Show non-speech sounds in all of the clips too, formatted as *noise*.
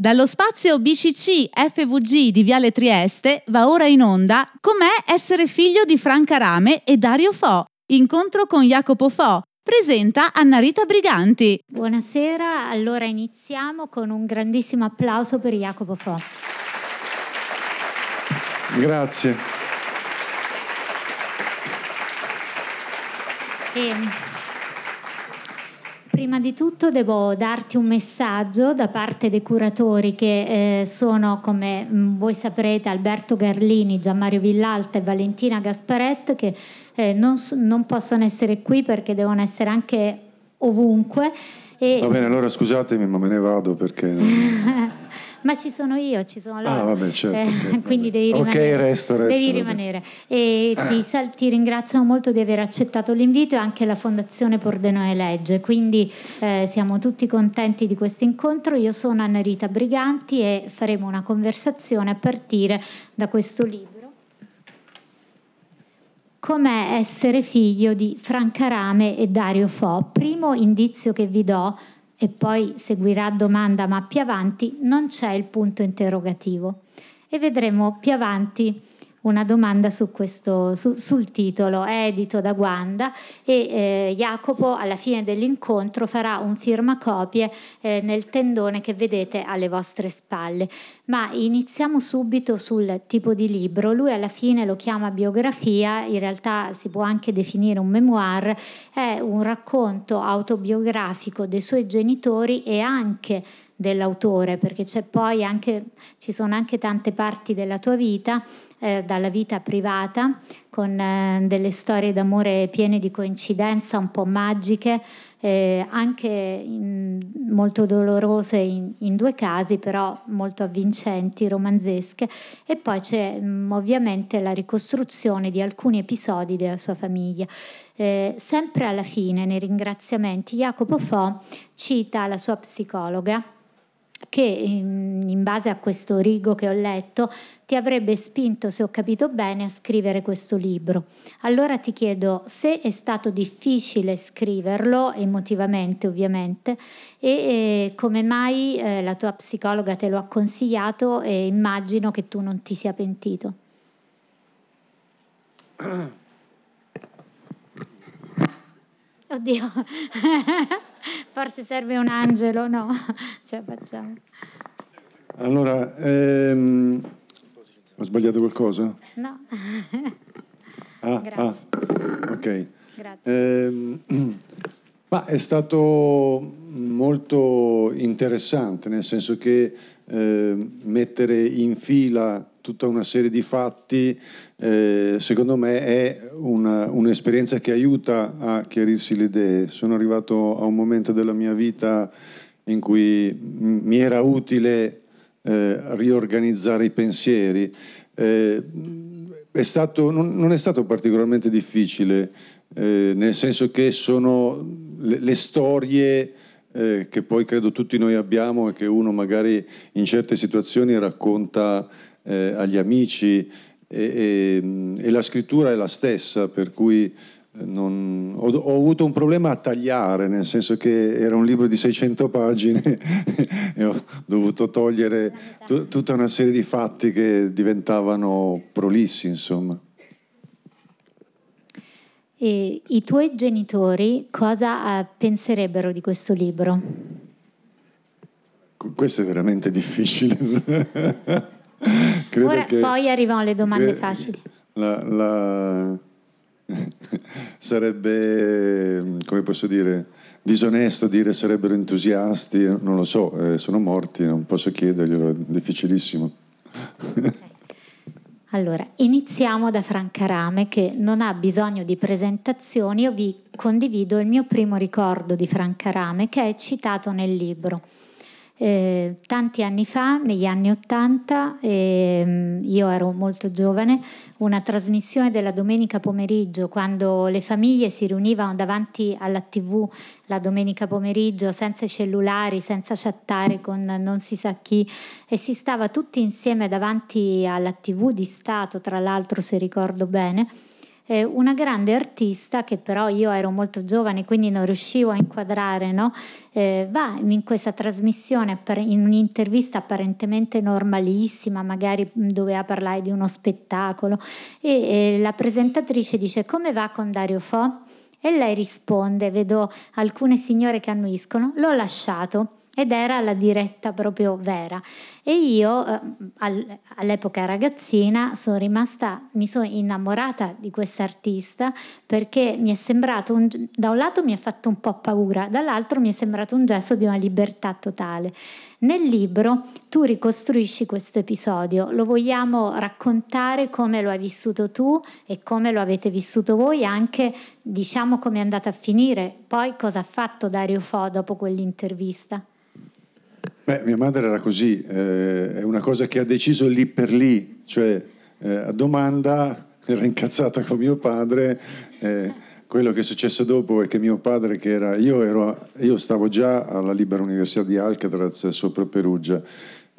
Dallo spazio BCC FVG di Viale Trieste va ora in onda Com'è essere figlio di Franca Rame e Dario Fo. Incontro con Jacopo Fo. Presenta Annarita Briganti. Buonasera, allora iniziamo con un grandissimo applauso per Jacopo Fo. Grazie. E Prima di tutto devo darti un messaggio da parte dei curatori che eh, sono, come mm, voi saprete, Alberto Garlini, Gianmario Villalta e Valentina Gasparet, che eh, non, non possono essere qui perché devono essere anche ovunque. E... Va bene, allora scusatemi, ma me ne vado perché... *laughs* ma ci sono io, ci sono loro. Ah, vabbè, certo, eh, okay, quindi devi rimanere. Ok, resto, resto. Devi rimanere. E ti, ti, ringraziamo molto di aver accettato l'invito e anche la Fondazione Pordenone Legge, quindi eh, siamo tutti contenti di questo incontro. Io sono Anna Rita Briganti e faremo una conversazione a partire da questo libro. Com'è essere figlio di Franca Rame e Dario Fo? Primo indizio che vi do e poi seguirà domanda ma più avanti non c'è il punto interrogativo. E vedremo più avanti una domanda su questo, su, sul titolo, è edito da Guanda e eh, Jacopo alla fine dell'incontro farà un firmacopie eh, nel tendone che vedete alle vostre spalle. Ma iniziamo subito sul tipo di libro. Lui alla fine lo chiama biografia, in realtà si può anche definire un memoir, è un racconto autobiografico dei suoi genitori e anche dell'autore, perché c'è poi anche, ci sono anche tante parti della tua vita eh, dalla vita privata, con eh, delle storie d'amore piene di coincidenza, un po' magiche, eh, anche in, molto dolorose in, in, due casi, però molto avvincenti, romanzesche. E poi c'è mh, mm, ovviamente la ricostruzione di alcuni episodi della sua famiglia. Eh, sempre alla fine, nei ringraziamenti, Jacopo Fo cita la sua psicologa che in base a questo rigo che ho letto ti avrebbe spinto, se ho capito bene, a scrivere questo libro. Allora ti chiedo se è stato difficile scriverlo, emotivamente ovviamente, e, e come mai eh, la tua psicologa te lo ha consigliato e immagino che tu non ti sia pentito. *clears throat* Oddio. *laughs* *laughs* Forse serve un angelo, no? *laughs* Ce la facciamo. Allora, ehm, ho sbagliato qualcosa? No. *laughs* ah, Grazie. Ah, ok. Grazie. Eh, *clears throat* ma è stato molto interessante, nel senso che eh, mettere in fila tutta una serie di fatti, eh, secondo me è una, un'esperienza che aiuta a chiarirsi le idee. Sono arrivato a un momento della mia vita in cui mi era utile eh, riorganizzare i pensieri. Eh, è stato, non, non, è stato particolarmente difficile, eh, nel senso che sono le, le storie eh, che poi credo tutti noi abbiamo e che uno magari in certe situazioni racconta eh, agli amici e, e, e, la scrittura è la stessa, per cui eh, non, ho, ho, avuto un problema a tagliare, nel senso che era un libro di 600 pagine *laughs* e ho dovuto togliere t- tutta una serie di fatti che diventavano prolissi, insomma. E I tuoi genitori cosa eh, penserebbero di questo libro? Questo è veramente difficile. *laughs* Ora, che, poi arrivano le domande facili. La, la... *laughs* sarebbe, come posso dire, disonesto dire sarebbero entusiasti, non lo so, eh, sono morti, non posso chiederglielo, è difficilissimo. Allora, iniziamo da Franca Rame che non ha bisogno di presentazioni, io vi condivido il mio primo ricordo di Franca Rame che è citato nel libro. Eh, tanti anni fa, negli anni Ottanta, eh, io ero molto giovane, una trasmissione della domenica pomeriggio, quando le famiglie si riunivano davanti alla tv la domenica pomeriggio senza cellulari, senza chattare con non si sa chi e si stava tutti insieme davanti alla tv di Stato, tra l'altro se ricordo bene eh, una grande artista che però io ero molto giovane quindi non riuscivo a inquadrare, no? eh, va in questa trasmissione in un'intervista apparentemente normalissima, magari doveva parlare di uno spettacolo e, e la presentatrice dice come va con Dario Fo? E lei risponde, vedo alcune signore che annuiscono, l'ho lasciato ed era la diretta proprio vera. E io eh, all'epoca ragazzina sono rimasta, mi sono innamorata di questa artista perché mi è sembrato, un, da un lato mi ha fatto un po' paura, dall'altro mi è sembrato un gesto di una libertà totale. Nel libro tu ricostruisci questo episodio, lo vogliamo raccontare come lo hai vissuto tu e come lo avete vissuto voi, anche diciamo come è andata a finire, poi cosa ha fatto Dario Fo dopo quell'intervista? Beh, mia madre era così, eh, è una cosa che ha deciso lì per lì, cioè eh, a domanda era incazzata con mio padre. Eh, quello che è successo dopo è che mio padre, che era, io, ero, io stavo già alla Libera Università di Alcatraz sopra Perugia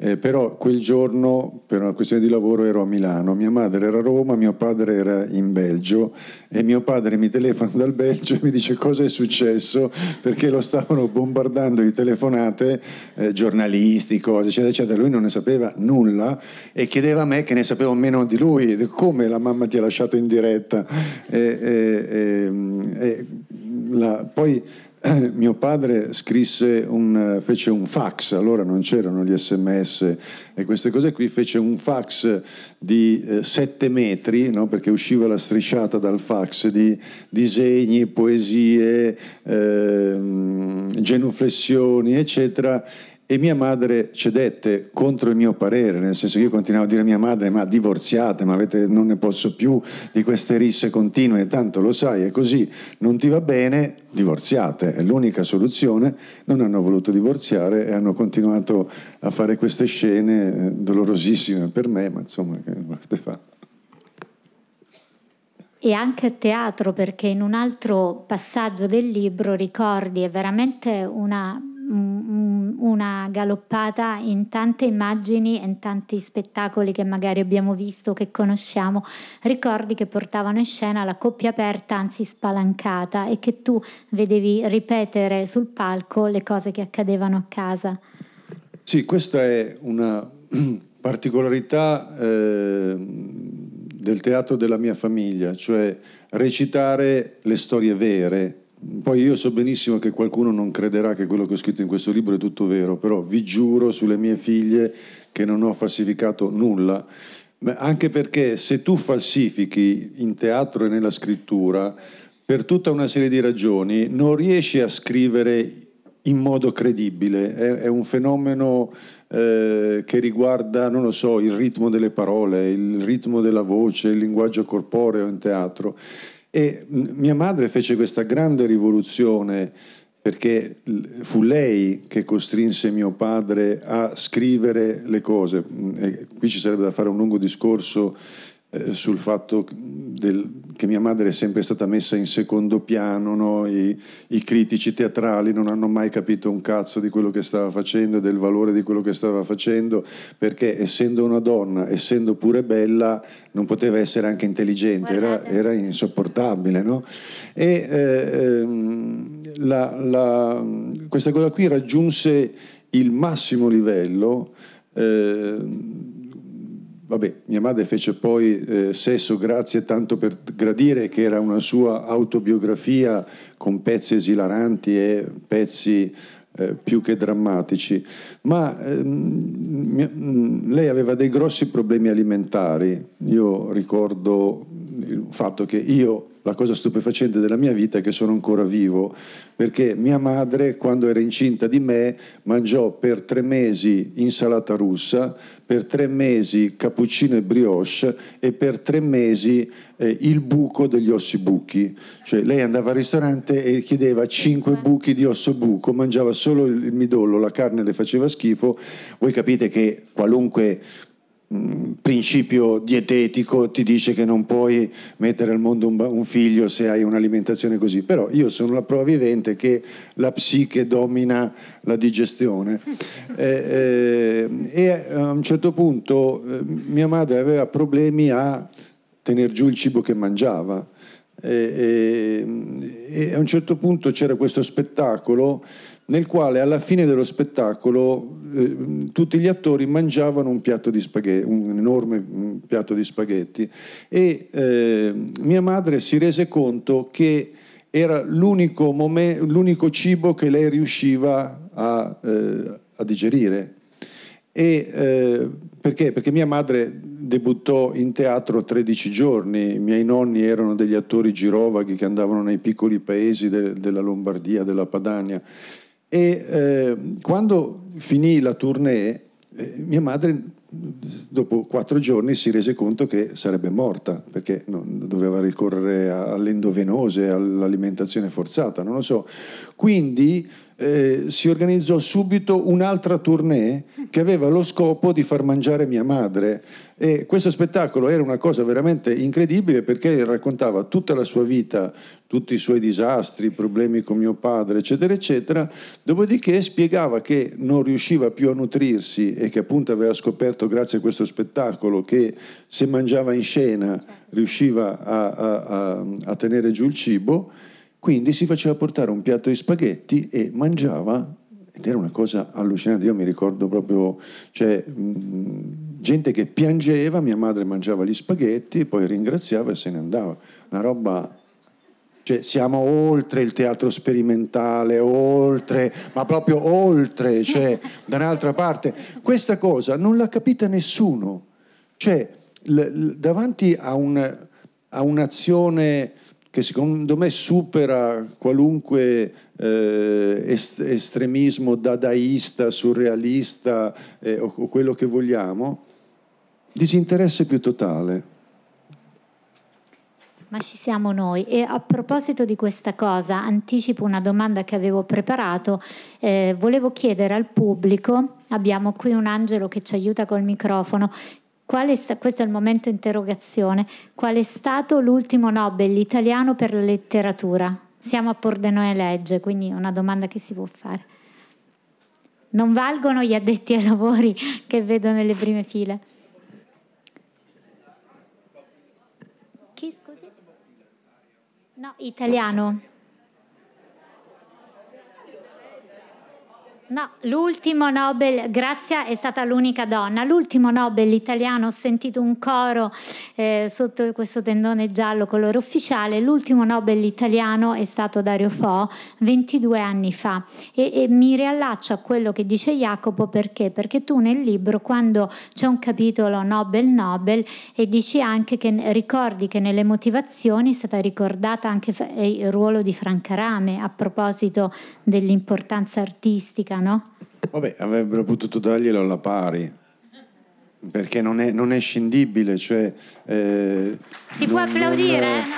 eh, però quel giorno, per una questione di lavoro, ero a Milano, mia madre era a Roma, mio padre era in Belgio e mio padre mi telefona dal Belgio e mi dice cosa è successo perché lo stavano bombardando di telefonate, eh, giornalisti, cose, eccetera, eccetera. Lui non ne sapeva nulla e chiedeva a me che ne sapevo meno di lui, come la mamma ti ha lasciato in diretta. E, e, e, la, poi *clears throat* mio padre scrisse un, fece un fax, allora non c'erano gli sms e queste cose qui, fece un fax di 7 eh, metri, no? perché usciva la strisciata dal fax di disegni, poesie, eh, genuflessioni, eccetera, e mia madre cedette contro il mio parere, nel senso che io continuavo a dire a mia madre ma divorziate, ma avete, non ne posso più di queste risse continue, tanto lo sai, è così, non ti va bene, divorziate, è l'unica soluzione, non hanno voluto divorziare e hanno continuato a fare queste scene eh, dolorosissime per me, ma insomma che *laughs* volete fare? e anche a teatro perché in un altro passaggio del libro ricordi è veramente una una galoppata in tante immagini e in tanti spettacoli che magari abbiamo visto, che conosciamo, ricordi che portavano in scena la coppia aperta, anzi spalancata, e che tu vedevi ripetere sul palco le cose che accadevano a casa. Sì, questa è una *clears throat* particolarità eh, del teatro della mia famiglia, cioè recitare le storie vere poi io so benissimo che qualcuno non crederà che quello che ho scritto in questo libro è tutto vero, però vi giuro sulle mie figlie che non ho falsificato nulla, anche perché se tu falsifichi in teatro e nella scrittura, per tutta una serie di ragioni, non riesci a scrivere in modo credibile, è, è un fenomeno eh, che riguarda, non lo so, il ritmo delle parole, il ritmo della voce, il linguaggio corporeo in teatro e mia madre fece questa grande rivoluzione perché fu lei che costrinse mio padre a scrivere le cose. E qui ci sarebbe da fare un lungo discorso eh, sul fatto del, che mia madre è sempre stata messa in secondo piano, no? I, I, critici teatrali non hanno mai capito un cazzo di quello che stava facendo e del valore di quello che stava facendo, perché essendo una donna, essendo pure bella, non poteva essere anche intelligente, era, era insopportabile. No? E eh, ehm, la, la, questa cosa qui raggiunse il massimo livello. Eh, Vabbè, mia madre fece poi eh, Sesso grazie tanto per gradire, che era una sua autobiografia con pezzi esilaranti e pezzi eh, più che drammatici, ma ehm, mm, lei aveva dei grossi problemi alimentari. Io ricordo il fatto che io la cosa stupefacente della mia vita è che sono ancora vivo, perché mia madre, quando era incinta di me, mangiò per tre mesi insalata russa, per tre mesi cappuccino e brioche e per tre mesi eh, il buco degli ossi buchi. Cioè lei andava al ristorante e chiedeva cinque buchi di osso buco, mangiava solo il midollo, la carne le faceva schifo. Voi capite che qualunque principio dietetico ti dice che non puoi mettere al mondo un, un, figlio se hai un'alimentazione così, però io sono la prova vivente che la psiche domina la digestione *laughs* eh, eh, e a un certo punto eh, mia madre aveva problemi a tenere giù il cibo che mangiava. E, a un certo punto c'era questo spettacolo nel quale alla fine dello spettacolo eh, tutti gli attori mangiavano un piatto di spaghetti, un enorme piatto di spaghetti e eh, mia madre si rese conto che era l'unico, momen- l'unico cibo che lei riusciva a, eh, a digerire. E, eh, perché? Perché mia madre debuttò in teatro 13 giorni, i miei nonni erano degli attori girovaghi che andavano nei piccoli paesi de- della Lombardia, della Padania e eh, quando finì la tournée, eh, mia madre dopo quattro giorni si rese conto che sarebbe morta perché doveva ricorrere all'endovenose, all'alimentazione forzata, non lo so. Quindi eh, si organizzò subito un'altra tournée che aveva lo scopo di far mangiare mia madre. E questo spettacolo era una cosa veramente incredibile perché raccontava tutta la sua vita, tutti i suoi disastri, i problemi con mio padre, eccetera, eccetera, dopodiché spiegava che non riusciva più a nutrirsi e che appunto aveva scoperto grazie a questo spettacolo che se mangiava in scena riusciva a, a, a, a tenere giù il cibo quindi si faceva portare un piatto di spaghetti e mangiava ed era una cosa allucinante. Io mi ricordo proprio, cioè, mh, gente che piangeva, mia madre mangiava gli spaghetti, poi ringraziava e se ne andava. Una roba cioè, siamo oltre il teatro sperimentale, oltre, ma proprio oltre, cioè, *laughs* da un'altra parte. Questa cosa non l'ha capita nessuno. Cioè, l- l- davanti a, un, a un'azione che secondo me supera qualunque eh, est- estremismo dadaista, surrealista eh, o, o quello che vogliamo, disinteresse più totale. Ma ci siamo noi. E a proposito di questa cosa, anticipo una domanda che avevo preparato. Eh, volevo chiedere al pubblico, abbiamo qui un angelo che ci aiuta col microfono, sta, questo è il momento interrogazione, qual è stato l'ultimo Nobel italiano per la letteratura? Siamo a Pordenone Legge, quindi è una domanda che si può fare. Non valgono gli addetti ai lavori *laughs* che vedo nelle prime file. Chi scusi? No, italiano. No, l'ultimo Nobel, Grazia è stata l'unica donna, l'ultimo Nobel italiano, ho sentito un coro eh, sotto questo tendone giallo colore ufficiale, l'ultimo Nobel italiano è stato Dario Fo 22 anni fa. E, e mi riallaccio a quello che dice Jacopo perché? Perché tu nel libro quando c'è un capitolo Nobel Nobel e dici anche che ricordi che nelle motivazioni è stata ricordata anche il ruolo di Franca Rame a proposito dell'importanza artistica no? Vabbè, avrebbero potuto darglielo alla pari, perché non è, non è scindibile. Cioè, eh, si può applaudire? Non,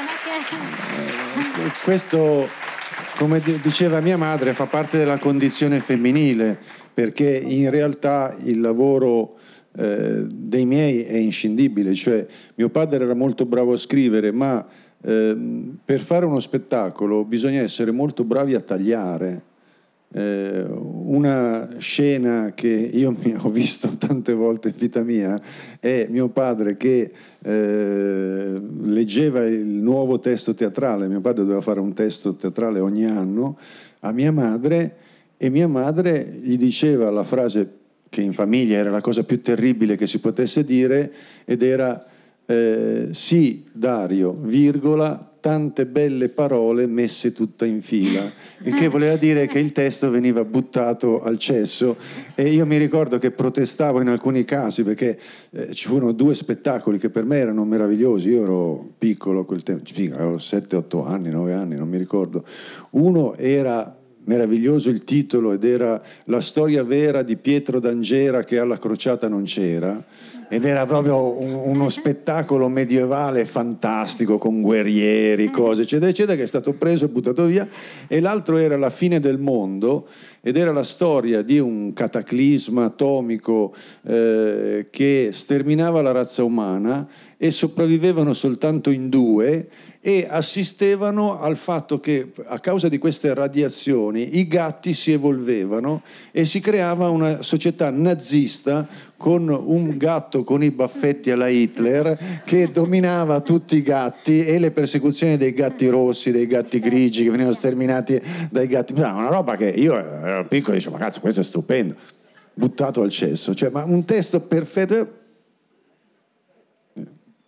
che... eh, questo, come diceva mia madre, fa parte della condizione femminile, perché in realtà il lavoro eh, dei miei è inscindibile. Cioè, mio padre era molto bravo a scrivere, ma ehm, per fare uno spettacolo bisogna essere molto bravi a tagliare eh, una scena che io mi ho visto *laughs* tante volte in vita mia è mio padre che eh, leggeva il nuovo testo teatrale, mio padre doveva fare un testo teatrale ogni anno, a mia madre e mia madre gli diceva la frase che in famiglia era la cosa più terribile che si potesse dire ed era eh, sì Dario, virgola, tante belle parole messe tutte in fila, il che voleva dire che il testo veniva buttato al cesso. E io mi ricordo che protestavo in alcuni casi perché eh, ci furono due spettacoli che per me erano meravigliosi, io ero piccolo a quel tempo, avevo 7-8 anni, 9 anni, non mi ricordo. Uno era meraviglioso il titolo ed era La storia vera di Pietro d'Angera che alla crociata non c'era ed era proprio un, uno spettacolo medievale fantastico con guerrieri, cose eccetera eccetera che è stato preso e buttato via. E l'altro era La fine del mondo ed era la storia di un cataclisma atomico eh, che sterminava la razza umana e sopravvivevano soltanto in due e assistevano al fatto che a causa di queste radiazioni i gatti si evolvevano e si creava una società nazista con un gatto con i baffetti alla Hitler che dominava tutti i gatti e le persecuzioni dei gatti rossi, dei gatti grigi che venivano sterminati dai gatti. Una roba che io ero piccolo e dicevo, ma cazzo, questo è stupendo. Buttato al cesso, cioè, ma un testo perfetto.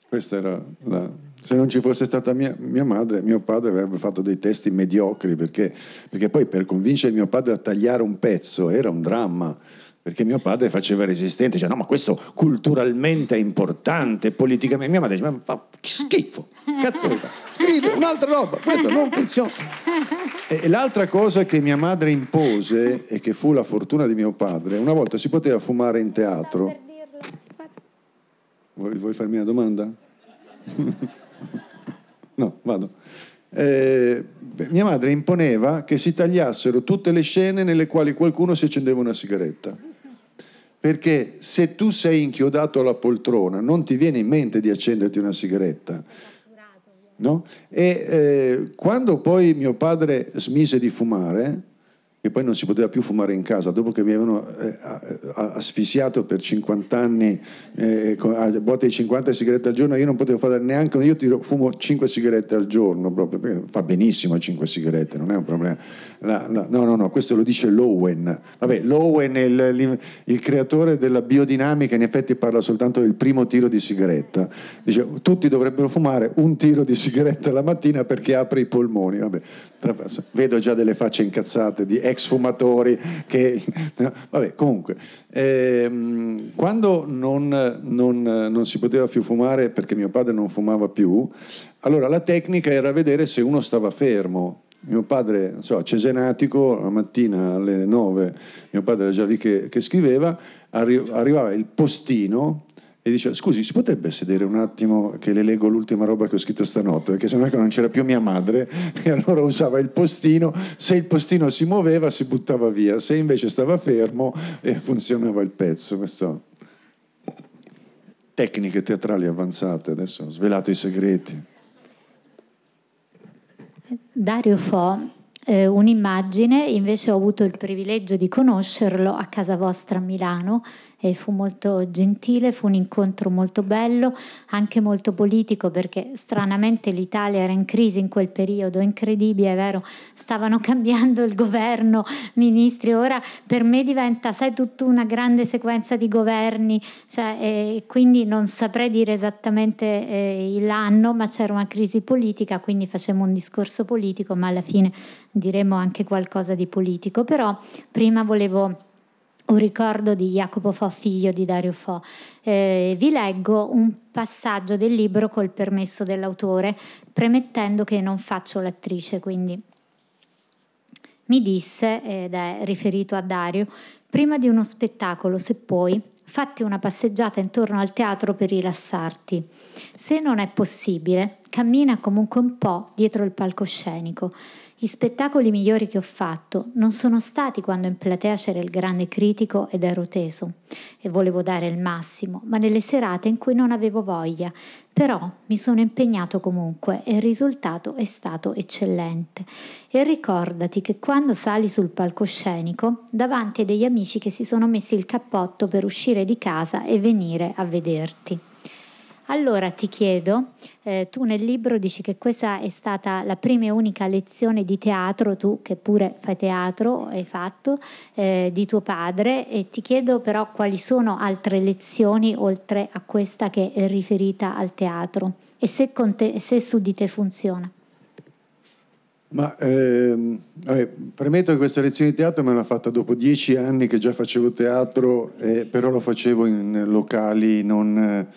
Questa era la, se non ci fosse stata mia, mia, madre, mio padre avrebbe fatto dei testi mediocri, perché, perché poi per convincere mio padre a tagliare un pezzo era un dramma perché mio padre faceva resistente, diceva no ma questo culturalmente è importante, politicamente, mia madre diceva ma fa schifo, cazzo vuoi fare? Scrivi un'altra roba, questo non funziona. E l'altra cosa che mia madre impose e che fu la fortuna di mio padre, una volta si poteva fumare in teatro. Vuoi, vuoi farmi una domanda? *laughs* no, vado. Eh, mia madre imponeva che si tagliassero tutte le scene nelle quali qualcuno si accendeva una sigaretta. Perché se tu sei inchiodato alla poltrona non ti viene in mente di accenderti una sigaretta. No? E eh, quando poi mio padre smise di fumare, che poi non si poteva più fumare in casa, dopo che mi avevano eh, asfissiato per 50 anni eh, a botte di 50 sigarette al giorno, io non potevo fare neanche, io tiro, fumo 5 sigarette al giorno, proprio, fa benissimo 5 sigarette, non è un problema. La, la, no, no, no, questo lo dice Lowen. Vabbè, Lowen è il, il, creatore della biodinamica, in effetti parla soltanto del primo tiro di sigaretta. Dice, tutti dovrebbero fumare un tiro di sigaretta la mattina perché apre i polmoni. Vabbè, vedo già delle facce incazzate di ex fumatori che... *laughs* Vabbè, comunque, ehm, quando non, non, non si poteva più fumare perché mio padre non fumava più, allora la tecnica era vedere se uno stava fermo. Mio padre, non so, cesenatico, la mattina alle 9, mio padre era già lì che, che scriveva, arri- arrivava il postino e dice scusi si potrebbe sedere un attimo che le leggo l'ultima roba che ho scritto stanotte? Perché sennò non c'era più mia madre *laughs* e allora usava il postino. Se il postino si muoveva si buttava via. Se invece stava fermo e funzionava il pezzo. Questo... tecniche teatrali avanzate adesso ho svelato i segreti Dario Fo eh, un'immagine, invece ho avuto il privilegio di conoscerlo a casa vostra a Milano e fu molto gentile, fu un incontro molto bello, anche molto politico perché stranamente l'Italia era in crisi in quel periodo, incredibile, è vero, stavano *laughs* cambiando il governo, ministri, ora per me diventa, sai, tutta una grande sequenza di governi, cioè, e quindi non saprei dire esattamente eh, l'anno, ma c'era una crisi politica, quindi facciamo un discorso politico, ma alla fine diremo anche qualcosa di politico, però prima volevo un ricordo di Jacopo Fo, figlio di Dario Fo. Eh, vi leggo un passaggio del libro col permesso dell'autore, premettendo che non faccio l'attrice, quindi mi disse, ed è riferito a Dario, prima di uno spettacolo, se puoi, fatti una passeggiata intorno al teatro per rilassarti. Se non è possibile, cammina comunque un po' dietro il palcoscenico gli spettacoli migliori che ho fatto non sono stati quando in platea c'era il grande critico ed ero teso e volevo dare il massimo, ma nelle serate in cui non avevo voglia. Però mi sono impegnato comunque e il risultato è stato eccellente. E ricordati che quando sali sul palcoscenico, davanti a degli amici che si sono messi il cappotto per uscire di casa e venire a vederti. Allora ti chiedo, eh, tu nel libro dici che questa è stata la prima e unica lezione di teatro, tu che pure fai teatro, hai fatto, eh, di tuo padre e ti chiedo però quali sono altre lezioni oltre a questa che è riferita al teatro e se, te, se su di te funziona. Ma ehm, vabbè, premetto che questa lezione di teatro me l'ha fatta dopo dieci anni che già facevo teatro, eh, però lo facevo in locali non...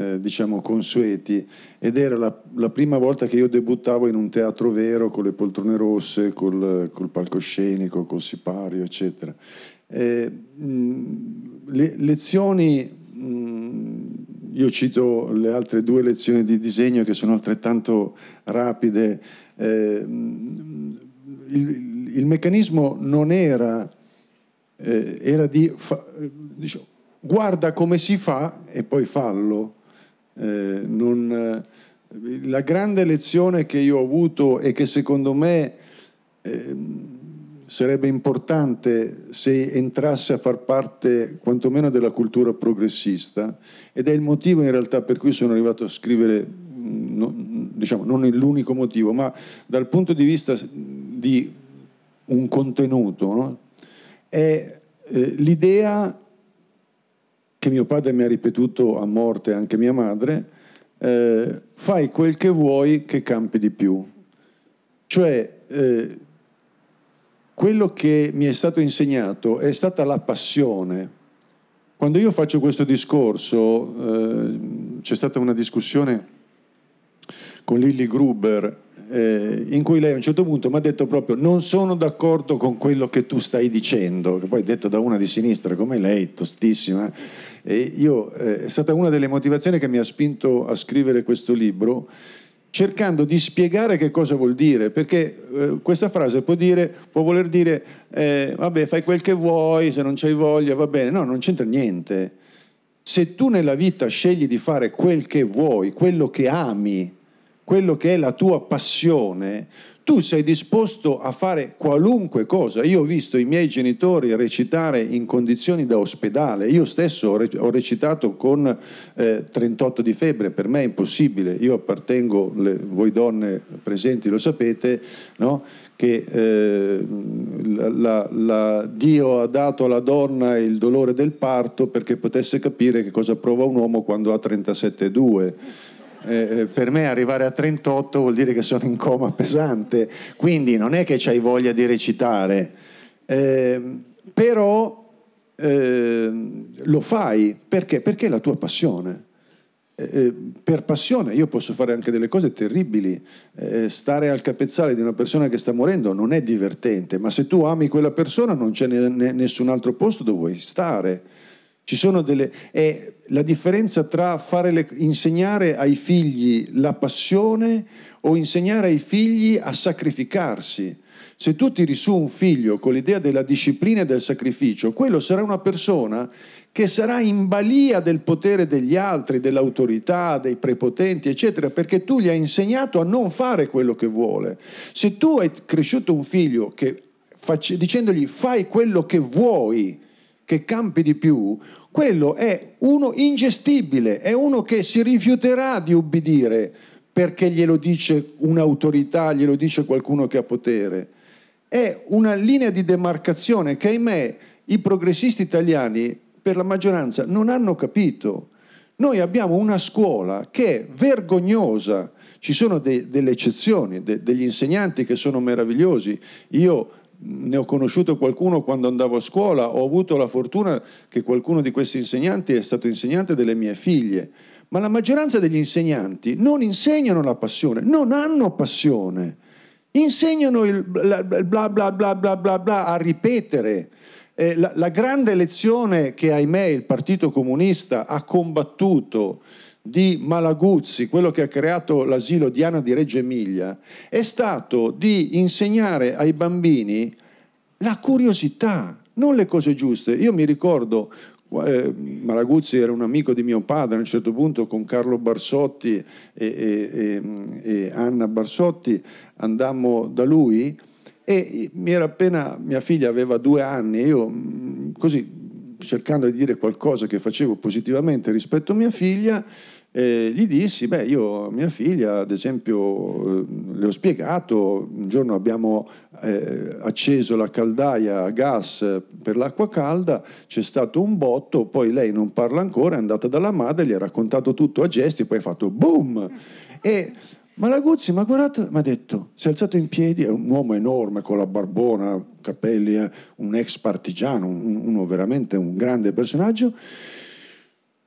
Eh, diciamo consueti ed era la, la, prima volta che io debuttavo in un teatro vero con le poltrone rosse, col, col palcoscenico, col sipario, eccetera. Eh, mh, le lezioni, mh, io cito le altre due lezioni di disegno che sono altrettanto rapide, eh, il, il, meccanismo non era, eh, era di... Fa, diciamo, guarda come si fa e poi fallo. Eh, non, eh, la grande lezione che io ho avuto e che secondo me eh, sarebbe importante se entrasse a far parte quantomeno della cultura progressista ed è il motivo in realtà per cui sono arrivato a scrivere, diciamo, non l'unico motivo, ma dal punto di vista di un contenuto, no? è eh, l'idea che mio padre mi ha ripetuto a morte, anche mia madre, eh, fai quel che vuoi che campi di più. Cioè, eh, quello che mi è stato insegnato è stata la passione. Quando io faccio questo discorso, eh, c'è stata una discussione con Lilly Gruber, eh, in cui lei a un certo punto mi ha detto proprio non sono d'accordo con quello che tu stai dicendo, che poi detto da una di sinistra come lei, tostissima. Io, eh, è stata una delle motivazioni che mi ha spinto a scrivere questo libro, cercando di spiegare che cosa vuol dire, perché eh, questa frase può, dire, può voler dire, eh, vabbè, fai quel che vuoi, se non c'hai voglia, va bene, no, non c'entra niente. Se tu nella vita scegli di fare quel che vuoi, quello che ami, quello che è la tua passione, tu sei disposto a fare qualunque cosa. Io ho visto i miei genitori recitare in condizioni da ospedale, io stesso ho recitato con eh, 38 di febbre, per me è impossibile, io appartengo, le, voi donne presenti lo sapete, no? che eh, la, la, Dio ha dato alla donna il dolore del parto perché potesse capire che cosa prova un uomo quando ha 37,2 eh, per me arrivare a 38 vuol dire che sono in coma pesante, quindi non è che c'hai voglia di recitare, eh, però eh, lo fai perché? Perché è la tua passione. Eh, eh, per passione io posso fare anche delle cose terribili, eh, stare al capezzale di una persona che sta morendo non è divertente, ma se tu ami quella persona non c'è ne, nessun altro posto dove vuoi stare. Ci sono delle, è la differenza tra le, insegnare ai figli la passione o insegnare ai figli a sacrificarsi. Se tu tiri su un figlio con l'idea della disciplina e del sacrificio, quello sarà una persona che sarà in balia del potere degli altri, dell'autorità, dei prepotenti, eccetera, perché tu gli hai insegnato a non fare quello che vuole. Se tu hai cresciuto un figlio che, dicendogli fai quello che vuoi, che campi di più, quello è uno ingestibile, è uno che si rifiuterà di ubbidire perché glielo dice un'autorità, glielo dice qualcuno che ha potere. È una linea di demarcazione che, ahimè, i progressisti italiani, per la maggioranza, non hanno capito. Noi abbiamo una scuola che è vergognosa, ci sono de- delle eccezioni, de- degli insegnanti che sono meravigliosi. Io ne ho conosciuto qualcuno quando andavo a scuola, ho avuto la fortuna che qualcuno di questi insegnanti è stato insegnante delle mie figlie, ma la maggioranza degli insegnanti non insegnano la passione, non hanno passione, insegnano il bla bla bla bla bla bla, a ripetere. Eh, la, la grande lezione che ahimè il Partito Comunista ha combattuto di Malaguzzi, quello che ha creato l'asilo Diana di Reggio Emilia, è stato di insegnare ai bambini la curiosità, non le cose giuste. Io mi ricordo, eh, Malaguzzi era un amico di mio padre, a un certo punto con Carlo Barsotti e, e, e, e Anna Barsotti andammo da lui e mi era appena, mia figlia aveva due anni, io mm, così cercando di dire qualcosa che facevo positivamente rispetto a mia figlia, eh, gli dissi, beh, io a mia figlia, ad esempio, eh, le ho spiegato, un giorno abbiamo eh, acceso la caldaia a gas per l'acqua calda, c'è stato un botto, poi lei non parla ancora, è andata dalla madre, gli ha raccontato tutto a gesti, poi ha fatto boom! E Malaguzzi mi ha guardato mi ha detto, si è alzato in piedi, è un uomo enorme con la barbona, capelli, eh, un ex partigiano, un, uno veramente un grande personaggio,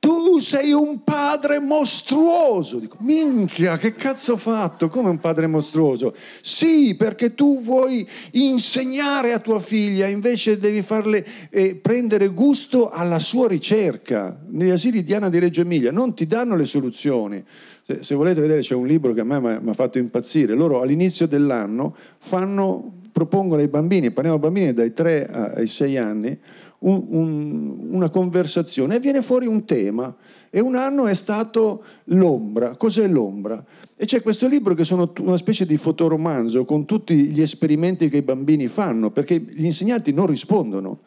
tu sei un padre mostruoso. Dico, minchia, che cazzo ho fatto? Come un padre mostruoso? Sì, perché tu vuoi insegnare a tua figlia, invece devi farle eh, prendere gusto alla sua ricerca. Negli asili Diana di Reggio Emilia non ti danno le soluzioni. Se, se volete vedere, c'è un libro che a me mi ha fatto impazzire. Loro all'inizio dell'anno fanno, propongono ai bambini, parliamo bambini dai 3 ai 6 anni, un, un, una conversazione e viene fuori un tema. E un anno è stato l'ombra. Cos'è l'ombra? E c'è questo libro che sono una specie di fotoromanzo con tutti gli esperimenti che i bambini fanno, perché gli insegnanti non rispondono.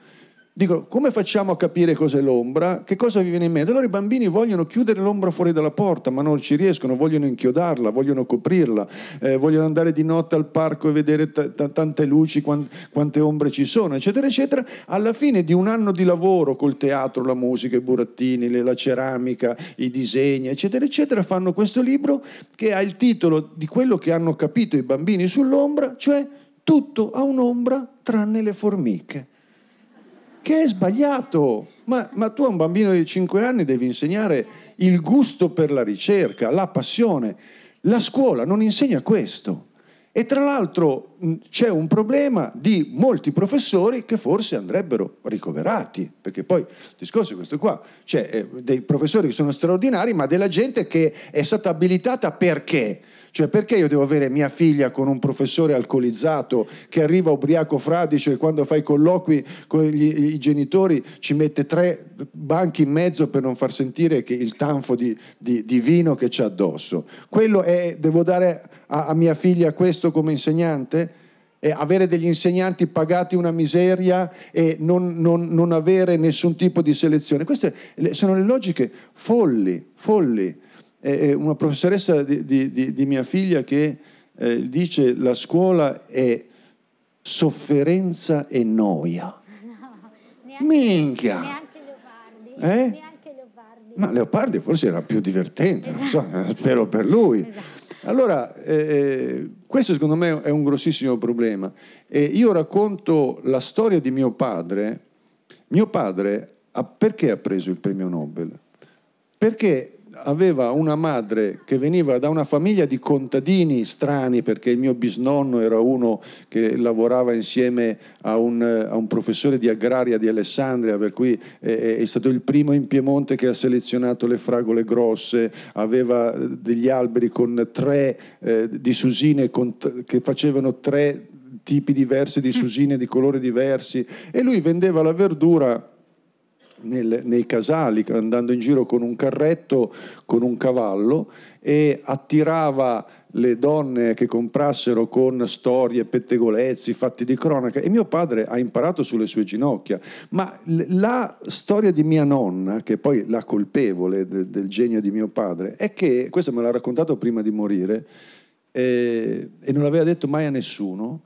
Dico, come facciamo a capire cos'è l'ombra? Che cosa vi viene in mente? Allora i bambini vogliono chiudere l'ombra fuori dalla porta, ma non ci riescono, vogliono inchiodarla, vogliono coprirla, eh, vogliono andare di notte al parco e vedere t- t- tante luci, quant- quante ombre ci sono, eccetera, eccetera. Alla fine di un anno di lavoro col teatro, la musica, i burattini, le, la ceramica, i disegni, eccetera, eccetera, fanno questo libro che ha il titolo di quello che hanno capito i bambini sull'ombra, cioè tutto ha un'ombra tranne le formiche che è sbagliato. Ma, ma, tu a un bambino di 5 anni devi insegnare il gusto per la ricerca, la passione. La scuola non insegna questo. E tra l'altro c'è un problema di molti professori che forse andrebbero ricoverati, perché poi il discorso è questo qua, c'è eh, dei professori che sono straordinari, ma della gente che è stata abilitata perché? Cioè perché io devo avere mia figlia con un professore alcolizzato che arriva ubriaco fradicio e quando fa i colloqui con gli, i genitori ci mette tre banchi in mezzo per non far sentire il tanfo di, di, di vino che c'è addosso. Quello è, devo dare a, a mia figlia questo come insegnante? E avere degli insegnanti pagati una miseria e non, non, non avere nessun tipo di selezione. Queste sono le logiche folli, folli eh, una professoressa di, di, di, di, mia figlia che eh, dice la scuola è sofferenza e noia. *laughs* No, neanche, Minchia! Neanche Leopardi. Eh? Neanche Leopardi. Ma Leopardi forse era più divertente, esatto. non so, esatto. spero per lui. Esatto. Allora, eh, eh, questo secondo me è un grossissimo problema. E io racconto la storia di mio padre. Mio padre, ha, perché ha preso il premio Nobel? Perché aveva una madre che veniva da una famiglia di contadini strani, perché il mio bisnonno era uno che lavorava insieme a un, a un professore di agraria di Alessandria, per cui è, è, stato il primo in Piemonte che ha selezionato le fragole grosse, aveva degli alberi con tre eh, di susine con, che facevano tre tipi diversi di susine di colori diversi e lui vendeva la verdura nel, nei casali, andando in giro con un carretto, con un cavallo e attirava le donne che comprassero con storie, pettegolezzi, fatti di cronaca e mio padre ha imparato sulle sue ginocchia. Ma la storia di mia nonna, che è poi la colpevole de, del genio di mio padre, è che, questo me l'ha raccontato prima di morire eh, e non l'aveva detto mai a nessuno,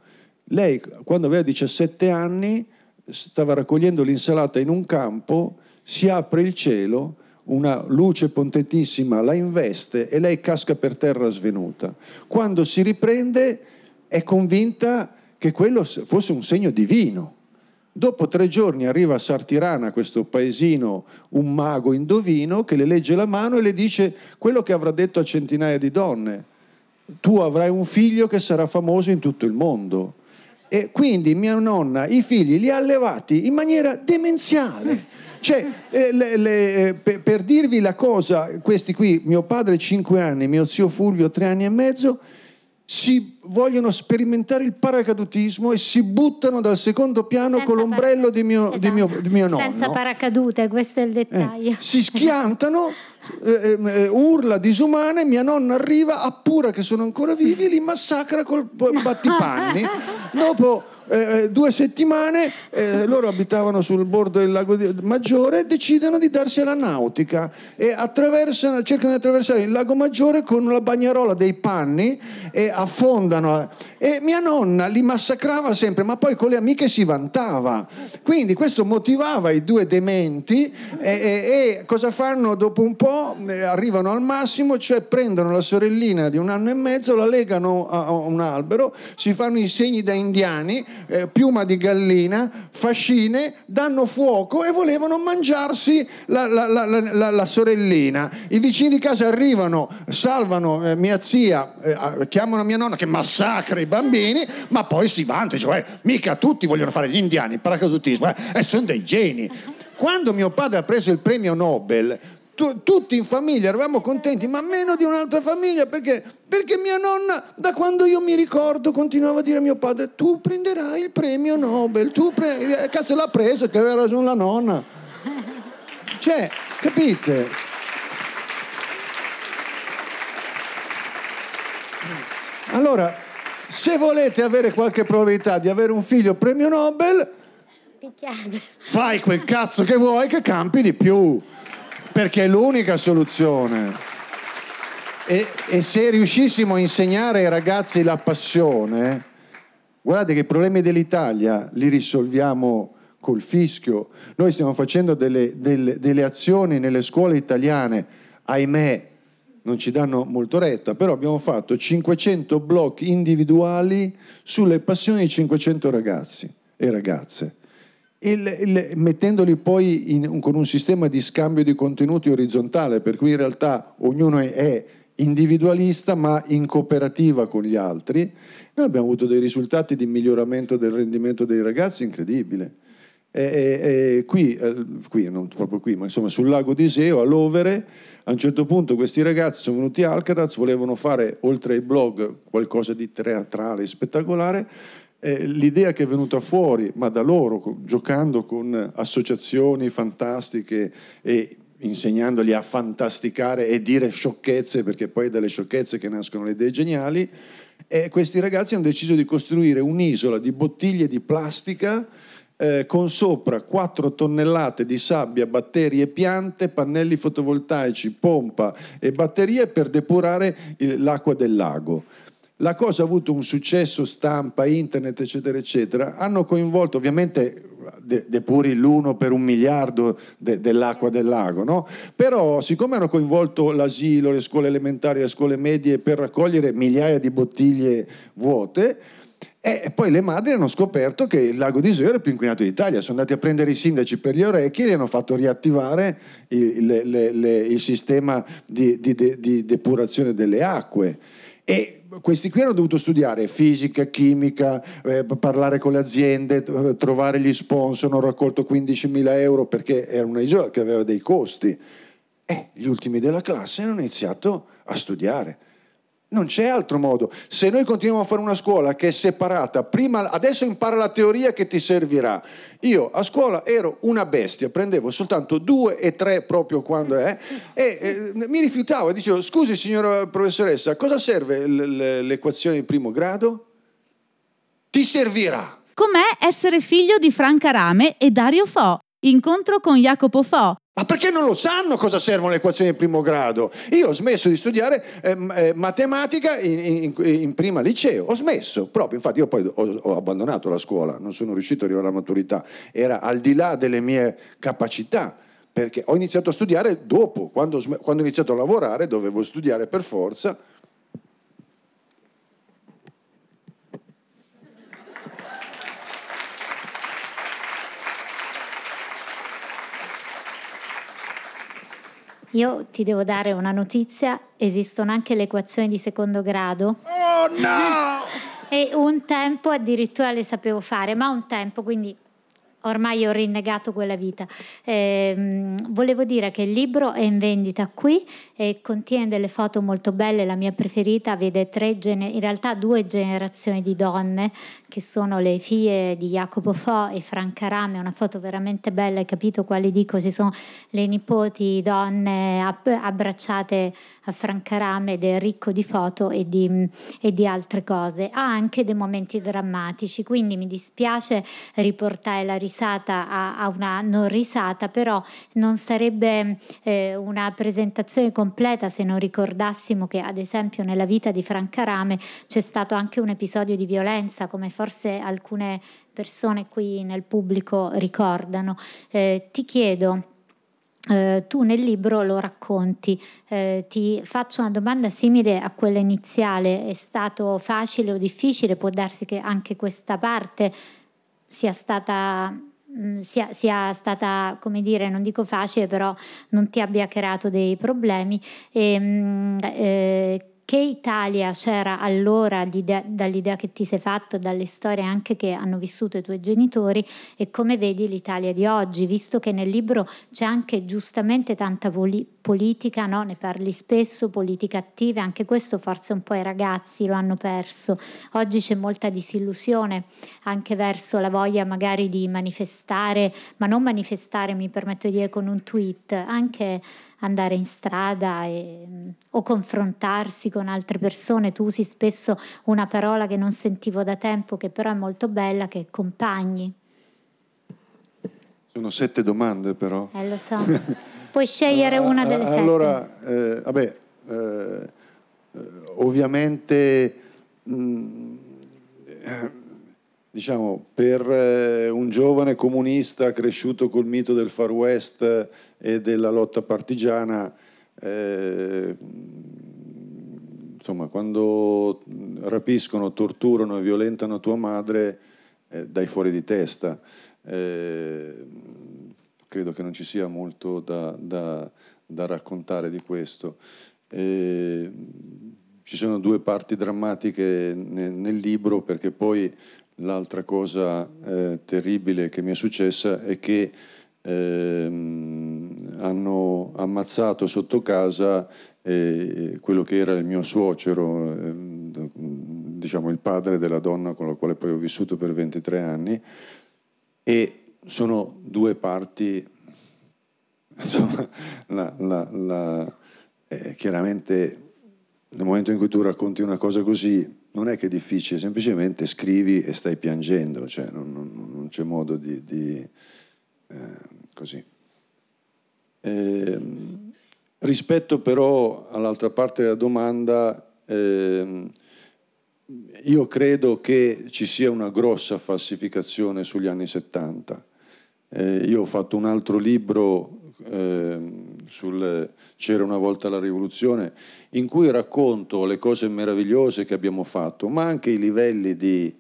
lei quando aveva 17 anni stava raccogliendo l'insalata in un campo, si apre il cielo, una luce potentissima la investe e lei casca per terra svenuta. Quando si riprende è convinta che quello fosse un segno divino. Dopo tre giorni arriva a Sartirana, questo paesino, un mago indovino che le legge la mano e le dice quello che avrà detto a centinaia di donne. Tu avrai un figlio che sarà famoso in tutto il mondo. E quindi mia nonna i figli li ha allevati in maniera demenziale. Cioè, eh, le, le, eh, per, per, dirvi la cosa, questi qui, mio padre 5 anni, mio zio Fulvio 3 anni e mezzo, si vogliono sperimentare il paracadutismo e si buttano dal secondo piano Senza con l'ombrello di mio, esatto. di, mio, di mio, nonno. Senza paracadute, questo è il dettaglio. Eh, si schiantano, eh, eh, urla disumane, mia nonna arriva, appura che sono ancora vivi li massacra col battipanni. *laughs* Dopo eh, eh, due settimane eh, loro abitavano sul bordo del lago Maggiore decidono di darsi alla nautica e cercano di attraversare il lago Maggiore con la bagnarola dei panni e affondano. E mia nonna li massacrava sempre, ma poi con le amiche si vantava. Quindi questo motivava i due dementi e, e, e cosa fanno dopo un po'? Eh, arrivano al massimo, cioè prendono la sorellina di un anno e mezzo, la legano a un albero, si fanno i segni da indiani eh, piuma di gallina, fascine, danno fuoco e volevano mangiarsi la, la, la, la sorellina. I vicini di casa arrivano, salvano eh, mia zia, eh, chiamano mia nonna che massacra i bambini, ma poi si vanta, cioè mica tutti vogliono fare gli indiani, il paracadutismo, eh, sono dei geni. Quando mio padre ha preso il premio Nobel, tu, tutti in famiglia eravamo contenti, ma meno di un'altra famiglia perché? Perché mia nonna, da quando io mi ricordo, continuava a dire a mio padre: Tu prenderai il premio Nobel, tu pre-... Eh, cazzo l'ha preso, che aveva ragione la nonna. *laughs* Cioè, capite? Allora, se volete avere qualche probabilità di avere un figlio premio Nobel, Picchiate. fai quel cazzo che vuoi che campi di più perché è l'unica soluzione. E, e, se riuscissimo a insegnare ai ragazzi la passione, guardate che i problemi dell'Italia li risolviamo col fischio. Noi stiamo facendo delle, delle, delle azioni nelle scuole italiane, ahimè, non ci danno molto retta, però abbiamo fatto 500 blocchi individuali sulle passioni di 500 ragazzi e ragazze il, il, mettendoli poi in, con un sistema di scambio di contenuti orizzontale, per cui in realtà ognuno è, individualista ma in cooperativa con gli altri, noi abbiamo avuto dei risultati di miglioramento del rendimento dei ragazzi incredibile. E, e, e qui, eh, qui, non proprio qui, ma insomma sul lago di Iseo, all'Overe, a un certo punto questi ragazzi sono venuti a Alcatraz, volevano fare oltre ai blog qualcosa di teatrale, spettacolare, eh, l'idea che è venuta fuori, ma da loro, giocando con associazioni fantastiche e insegnandogli a fantasticare e dire sciocchezze, perché poi è dalle sciocchezze che nascono le idee geniali, e questi ragazzi hanno deciso di costruire un'isola di bottiglie di plastica eh, con sopra 4 tonnellate di sabbia, batteri e piante, pannelli fotovoltaici, pompa e batterie per depurare il, l'acqua del lago la cosa ha avuto un successo stampa, internet, eccetera, eccetera. Hanno coinvolto ovviamente depuri l'uno per un miliardo de, dell'acqua del lago, no? Però siccome hanno coinvolto l'asilo, le scuole elementari, le scuole medie per raccogliere migliaia di bottiglie vuote, e poi le madri hanno scoperto che il lago di Iseo era più inquinato d'Italia, sono andati a prendere i sindaci per gli orecchi e gli hanno fatto riattivare il, le, le, le, il sistema di, di, di depurazione delle acque. E questi qui hanno dovuto studiare fisica, chimica, eh, parlare con le aziende, trovare gli sponsor, hanno raccolto 15.000 euro perché era una isola che aveva dei costi. E gli ultimi della classe hanno iniziato a studiare. Non c'è altro modo. Se noi continuiamo a fare una scuola che è separata, prima, adesso impara la teoria che ti servirà. Io a scuola ero una bestia, prendevo soltanto due e tre proprio quando è, e eh, mi rifiutavo e dicevo, scusi signora professoressa, cosa serve l'equazione di primo grado? Ti servirà. Com'è essere figlio di Franca Rame e Dario Fo? Incontro con Jacopo Fo, ma perché non lo sanno cosa servono le equazioni di primo grado? Io ho smesso di studiare eh, eh, matematica in, in, in, prima liceo, ho smesso proprio, infatti io poi ho, ho, abbandonato la scuola, non sono riuscito ad arrivare alla maturità, era al di là delle mie capacità, perché ho iniziato a studiare dopo, quando, quando ho iniziato a lavorare dovevo studiare per forza Io ti devo dare una notizia, esistono anche le equazioni di secondo grado. Oh no! *laughs* e un tempo addirittura le sapevo fare, ma un tempo, quindi ormai ho rinnegato quella vita. Eh, volevo dire che il libro è in vendita qui e contiene delle foto molto belle, la mia preferita vede tre gener- in realtà due generazioni di donne che sono le figlie di Jacopo Fo e Franca Rame, una foto veramente bella, hai capito quali dico? Ci sono le nipoti donne abbracciate a Franca Rame ed è ricco di foto e di, e di altre cose. Ha anche dei momenti drammatici, quindi mi dispiace riportare la risata a, a una non risata, però non sarebbe eh, una presentazione completa se non ricordassimo che ad esempio nella vita di Franca Rame c'è stato anche un episodio di violenza, come forse alcune persone qui nel pubblico ricordano. Eh, ti chiedo eh, tu nel libro lo racconti, eh, ti faccio una domanda simile a quella iniziale, è stato facile o difficile? Può darsi che anche questa parte sia stata, mm, sia, sia stata come dire, non dico facile, però non ti abbia creato dei problemi. E, mh, mm, eh, che Italia c'era allora dall'idea che ti sei fatto, dalle storie anche che hanno vissuto i tuoi genitori e come vedi l'Italia di oggi, visto che nel libro c'è anche giustamente tanta poli- politica, no? ne parli spesso, politica attiva, anche questo forse un po' i ragazzi lo hanno perso. Oggi c'è molta disillusione anche verso la voglia magari di manifestare, ma non manifestare, mi permetto di dire con un tweet, anche andare in strada e, o confrontarsi con altre persone. Tu usi spesso una parola che non sentivo da tempo, che però è molto bella, che è compagni. Sono sette domande però. Eh, lo so. *laughs* Puoi scegliere una delle sette. Allora, eh, vabbè, eh, ovviamente... Mh, mm, eh, diciamo, per eh, un giovane comunista cresciuto col mito del Far West e della lotta partigiana, eh, insomma, quando rapiscono, torturano e violentano tua madre, eh, dai fuori di testa. Eh, credo che non ci sia molto da, da, da raccontare di questo. Eh, ci sono due parti drammatiche nel, nel libro perché poi L'altra cosa eh, terribile che mi è successa è che ehm, hanno ammazzato sotto casa eh, quello che era il mio suocero, eh, diciamo il padre della donna con la quale poi ho vissuto per 23 anni e sono due parti, insomma, la, la, la, eh, chiaramente nel momento in cui tu racconti una cosa così non è che è difficile, semplicemente scrivi e stai piangendo, cioè non, non, non c'è modo di... di eh, così. Eh, rispetto però all'altra parte della domanda, eh, io credo che ci sia una grossa falsificazione sugli anni 70. Eh, io ho fatto un altro libro eh, sul C'era una volta la rivoluzione, in cui racconto le cose meravigliose che abbiamo fatto, ma anche i livelli di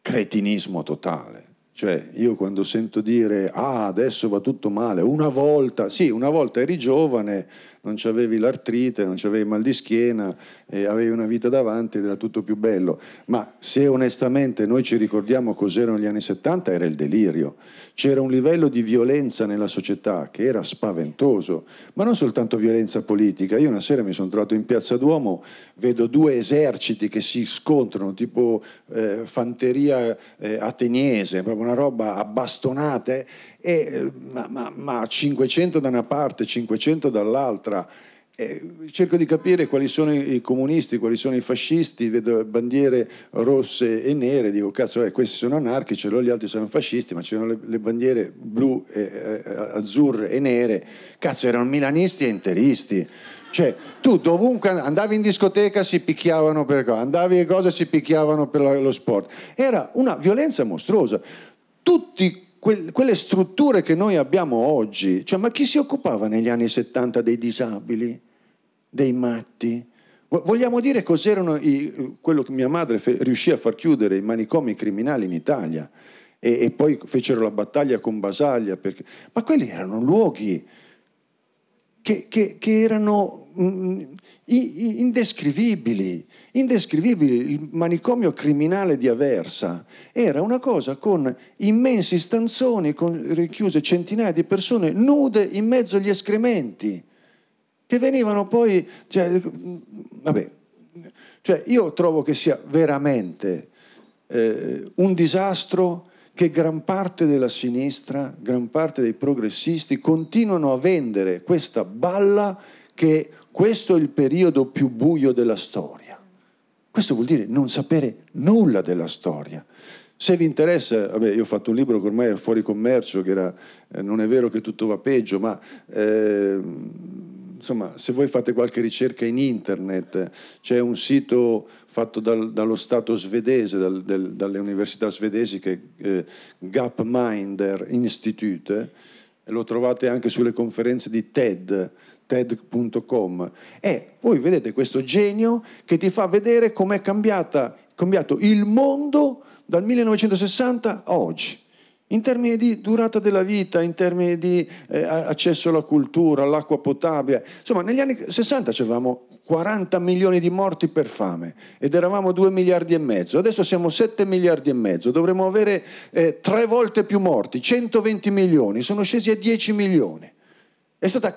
cretinismo totale. Cioè, io quando sento dire, ah, adesso va tutto male, una volta, sì, una volta eri giovane, non avevi l'artrite, non avevi mal di schiena, avevi una vita davanti ed era tutto più bello. Ma se onestamente noi ci ricordiamo cos'erano gli anni 70, era il delirio. C'era un livello di violenza nella società che era spaventoso, ma non soltanto violenza politica. Io una sera mi sono trovato in Piazza Duomo, vedo due eserciti che si scontrano, tipo eh, fanteria eh, ateniese, proprio una roba a bastonate e, eh, ma, ma, ma 500 da una parte, 500 dall'altra. Eh, cerco di capire quali sono i comunisti, quali sono i fascisti, vedo bandiere rosse e nere, dico cazzo, eh, questi sono anarchici, allora gli altri sono fascisti, ma c'erano le, le bandiere blu, e, eh, azzurre e nere, cazzo erano milanisti e interisti. Cioè, tu dovunque andavi in discoteca si picchiavano per cosa, andavi a cosa si picchiavano per lo sport. Era una violenza mostruosa. Tutti quelle strutture che noi abbiamo oggi, cioè, ma chi si occupava negli anni 70 dei disabili, dei matti? Vogliamo dire cos'erano i, quello che mia madre fe, riuscì a far chiudere i manicomi criminali in Italia e, e poi fecero la battaglia con Basaglia, perché, ma quelli erano luoghi che, che, che erano mh, mm, indescrivibili, indescrivibili. Il manicomio criminale di Aversa era una cosa con immensi stanzoni, con richiuse centinaia di persone nude in mezzo agli escrementi, che venivano poi... Cioè, vabbè, cioè io trovo che sia veramente eh, un disastro che gran parte della sinistra, gran parte dei progressisti continuano a vendere questa balla che questo è il periodo più buio della storia. Questo vuol dire non sapere nulla della storia. Se vi interessa, vabbè, io ho fatto un libro che ormai è fuori commercio, che era eh, Non è vero che tutto va peggio, ma eh, insomma, se voi fate qualche ricerca in internet, c'è un sito fatto dal, dallo Stato svedese, dal, del, dalle università svedesi, che eh, Gapminder Institute, lo trovate anche sulle conferenze di TED, TED.com. E voi vedete questo genio che ti fa vedere com'è cambiata, cambiato il mondo dal 1960 a oggi. in termini di durata della vita, in termini di eh, accesso alla cultura, all'acqua potabile. Insomma, negli anni 60 avevamo 40 milioni di morti per fame ed eravamo 2 miliardi e mezzo, adesso siamo 7 miliardi e mezzo, dovremmo avere eh, tre volte più morti, 120 milioni, sono scesi a 10 milioni. È stata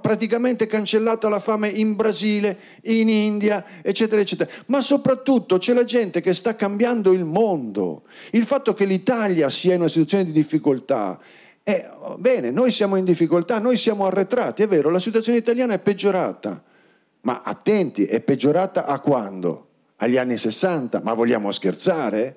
praticamente cancellata la fame in Brasile, in India, eccetera, eccetera. Ma soprattutto c'è la gente che sta cambiando il mondo. Il fatto che l'Italia sia in una situazione di difficoltà è bene, noi siamo in difficoltà, noi siamo arretrati, è vero, la situazione italiana è peggiorata. Ma attenti, è peggiorata a quando? Agli anni 60? Ma vogliamo scherzare?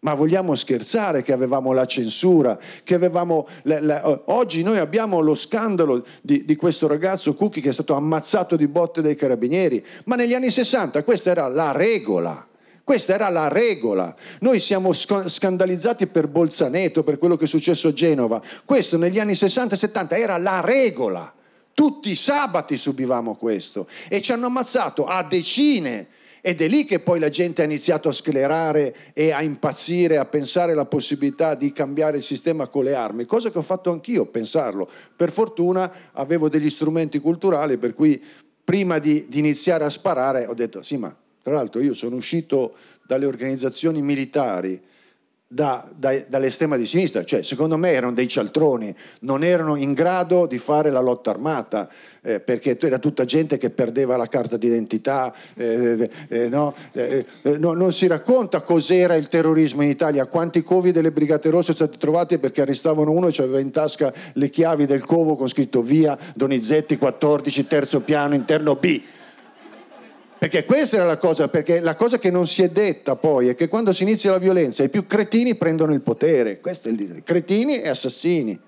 Ma vogliamo scherzare che avevamo la censura, che avevamo... La, la, oggi noi abbiamo lo scandalo di, di, questo ragazzo Cucchi che è stato ammazzato di botte dai carabinieri, ma negli anni 60 questa era la regola. Questa era la regola. Noi siamo scandalizzati per Bolzaneto, per quello che è successo a Genova. Questo negli anni 60 e 70 era la regola. Tutti i sabati subivamo questo e ci hanno ammazzato a decine ed è lì che poi la gente ha iniziato a sclerare e a impazzire, a pensare alla possibilità di cambiare il sistema con le armi, cosa che ho fatto anch'io, pensarlo. Per fortuna avevo degli strumenti culturali per cui prima di, di iniziare a sparare ho detto sì ma tra l'altro io sono uscito dalle organizzazioni militari da, da, dall'estrema di sinistra, cioè secondo me erano dei cialtroni, non erano in grado di fare la lotta armata, eh, perché era tutta gente che perdeva la carta d'identità, eh, eh, no? Eh, eh, no, non si racconta cos'era il terrorismo in Italia, quanti covi delle Brigate Rosse sono stati trovati perché arrestavano uno e aveva in tasca le chiavi del covo con scritto via Donizetti 14, terzo piano, interno B. Perché questa era la cosa, perché la cosa che non si è detta poi è che quando si inizia la violenza i più cretini prendono il potere, questo è il cretini e assassini.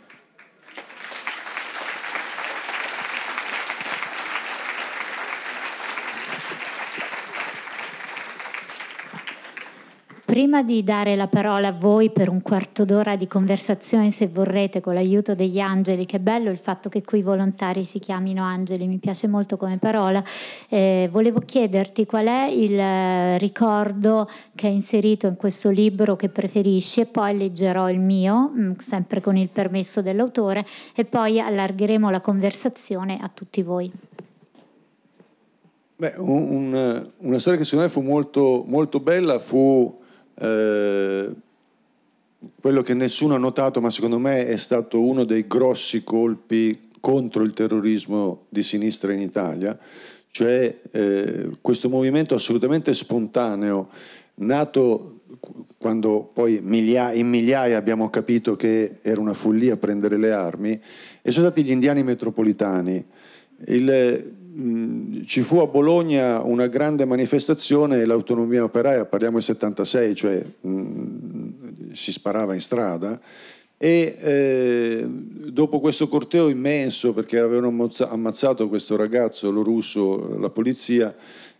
Prima di dare la parola a voi per un quarto d'ora di conversazione, se vorrete, con l'aiuto degli angeli, che bello il fatto che qui i volontari si chiamino angeli, mi piace molto come parola, eh, volevo chiederti qual è il eh, ricordo che hai inserito in questo libro che preferisci e poi leggerò il mio, mm, sempre con il permesso dell'autore, e poi allargheremo la conversazione a tutti voi. Beh, un, una storia che secondo me fu molto, molto bella fu eh, quello che nessuno ha notato, ma secondo me è stato uno dei grossi colpi contro il terrorismo di sinistra in Italia, cioè eh, questo movimento assolutamente spontaneo, nato quando poi migliaia, in migliaia abbiamo capito che era una follia prendere le armi, e sono stati gli indiani metropolitani. Il, ci fu a Bologna una grande manifestazione l'autonomia operaia, parliamo del 76, cioè mh, si sparava in strada e eh, dopo questo corteo immenso, perché avevano ammazzato questo ragazzo, lo russo, la polizia,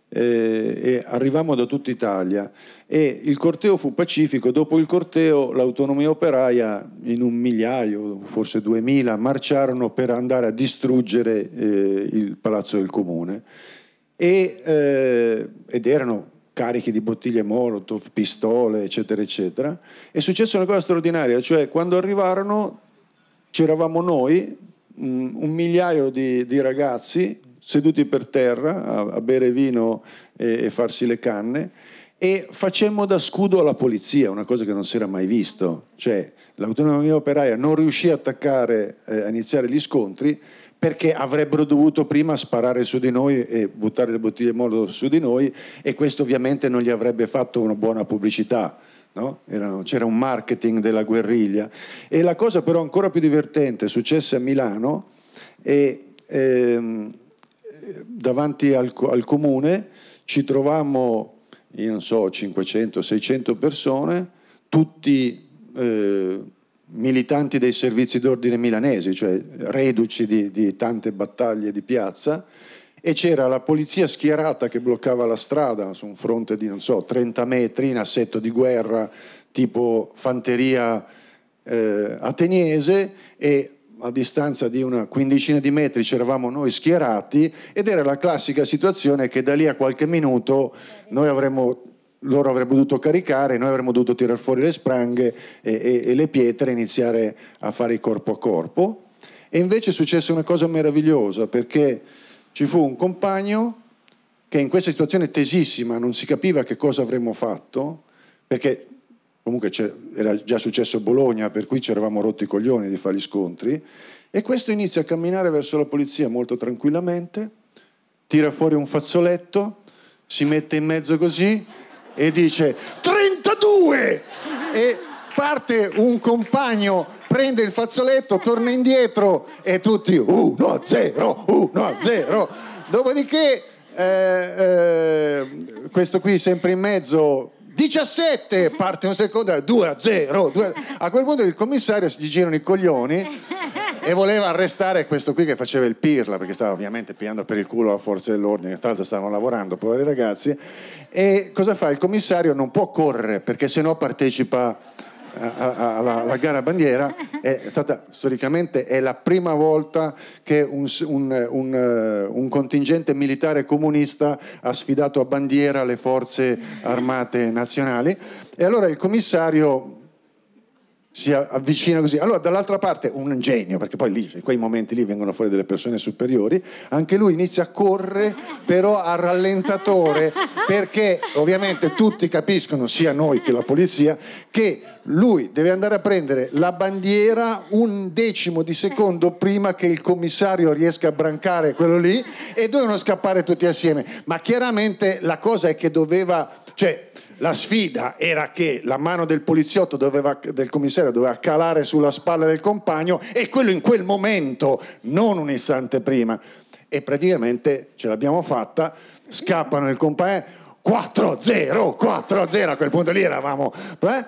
eh, e arrivammo da tutta Italia. E il corteo fu pacifico, dopo il corteo l'autonomia operaia in un migliaio, forse duemila, marciarono per andare a distruggere eh, il palazzo del comune. E, eh, ed erano carichi di bottiglie molotov, pistole, eccetera, eccetera. È successa una cosa straordinaria, cioè quando arrivarono c'eravamo noi, un migliaio di, di ragazzi seduti per terra a, a bere vino e, e, farsi le canne e facemmo da scudo alla polizia, una cosa che non si era mai visto, cioè l'autonomia operaia non riuscì a attaccare, eh, a iniziare gli scontri perché avrebbero dovuto prima sparare su di noi e buttare le bottiglie molto su di noi e questo ovviamente non gli avrebbe fatto una buona pubblicità. No? Era, c'era un marketing della guerriglia e la cosa però ancora più divertente successe a Milano e ehm, davanti al, al, comune ci trovammo, io non so, 500-600 persone, tutti eh, militanti dei servizi d'ordine milanesi, cioè reduci di, di tante battaglie di piazza, e c'era la polizia schierata che bloccava la strada su un fronte di, non so, 30 metri in assetto di guerra, tipo fanteria eh, ateniese, e a distanza di una quindicina di metri c'eravamo noi schierati ed era la classica situazione che da lì a qualche minuto avremmo loro avrebbero dovuto caricare, noi avremmo dovuto tirare fuori le spranghe e, e, e le pietre e iniziare a fare il corpo a corpo. E invece è successa una cosa meravigliosa perché ci fu un compagno che in questa situazione tesissima non si capiva che cosa avremmo fatto, perché comunque era già successo a Bologna, per cui ci eravamo rotti i coglioni di fare gli scontri, e questo inizia a camminare verso la polizia molto tranquillamente, tira fuori un fazzoletto, si mette in mezzo così e dice 32! E parte un compagno, prende il fazzoletto, torna indietro e tutti 1 0, 1 0. Dopodiché eh, eh, questo qui sempre in mezzo 17 parte un secondo 2 a 0 2 a... a quel punto il commissario gli girano i coglioni e voleva arrestare questo qui che faceva il pirla perché stava ovviamente pigliando per il culo la forza dell'ordine tra l'altro stavano lavorando poveri ragazzi. E cosa fa? Il commissario non può correre perché sennò partecipa alla, alla, gara bandiera è stata storicamente è la prima volta che un, un, un, un, contingente militare comunista ha sfidato a bandiera le forze armate nazionali. E allora il commissario si avvicina così. Allora, dall'altra parte, un genio, perché poi lì, in quei momenti lì vengono fuori delle persone superiori, anche lui inizia a correre, però a rallentatore, perché ovviamente tutti capiscono, sia noi che la polizia, che lui deve andare a prendere la bandiera un decimo di secondo prima che il commissario riesca a brancare quello lì e dovevano scappare tutti assieme. Ma chiaramente la cosa è che doveva, cioè la sfida era che la mano del poliziotto doveva, del commissario doveva calare sulla spalla del compagno e quello in quel momento, non un istante prima. E praticamente ce l'abbiamo fatta, scappano il compagno, 4-0, 4-0, a quel punto lì eravamo, eh?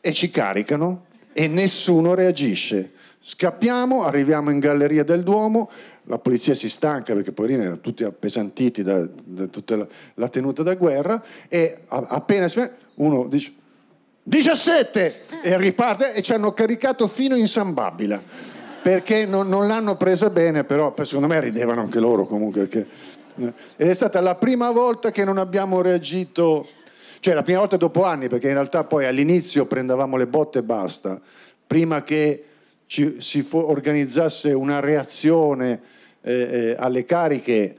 e ci caricano e nessuno reagisce. Scappiamo, arriviamo in Galleria del Duomo, la polizia si stanca perché poverini erano tutti appesantiti da, da tutta la, la, tenuta da guerra e appena si uno dice 17 e riparte e ci hanno caricato fino in San Babila perché non, non l'hanno presa bene però secondo me ridevano anche loro comunque perché, eh. ed è stata la prima volta che non abbiamo reagito cioè la prima volta dopo anni perché in realtà poi all'inizio prendevamo le botte e basta prima che ci, si organizzasse una reazione eh, eh, alle cariche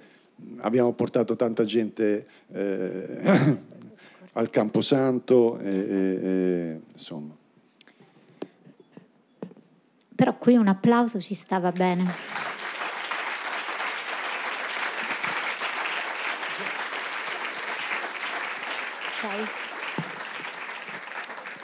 abbiamo portato tanta gente eh, *coughs* al Camposanto, e, insomma. Però qui un applauso ci stava bene.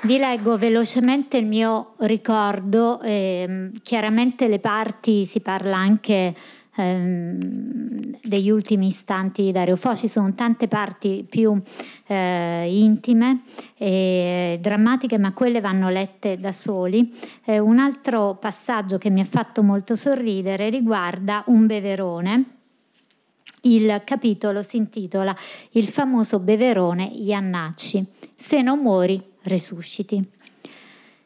Vi leggo velocemente il mio ricordo, eh, chiaramente le parti si parla anche ehm, degli ultimi istanti di Dario Fo, ci sono tante parti più eh, intime e drammatiche, ma quelle vanno lette da soli. Eh, un altro passaggio che mi ha fatto molto sorridere riguarda un beverone. Il capitolo si intitola Il famoso beverone Iannacci. Se non muori, resusciti.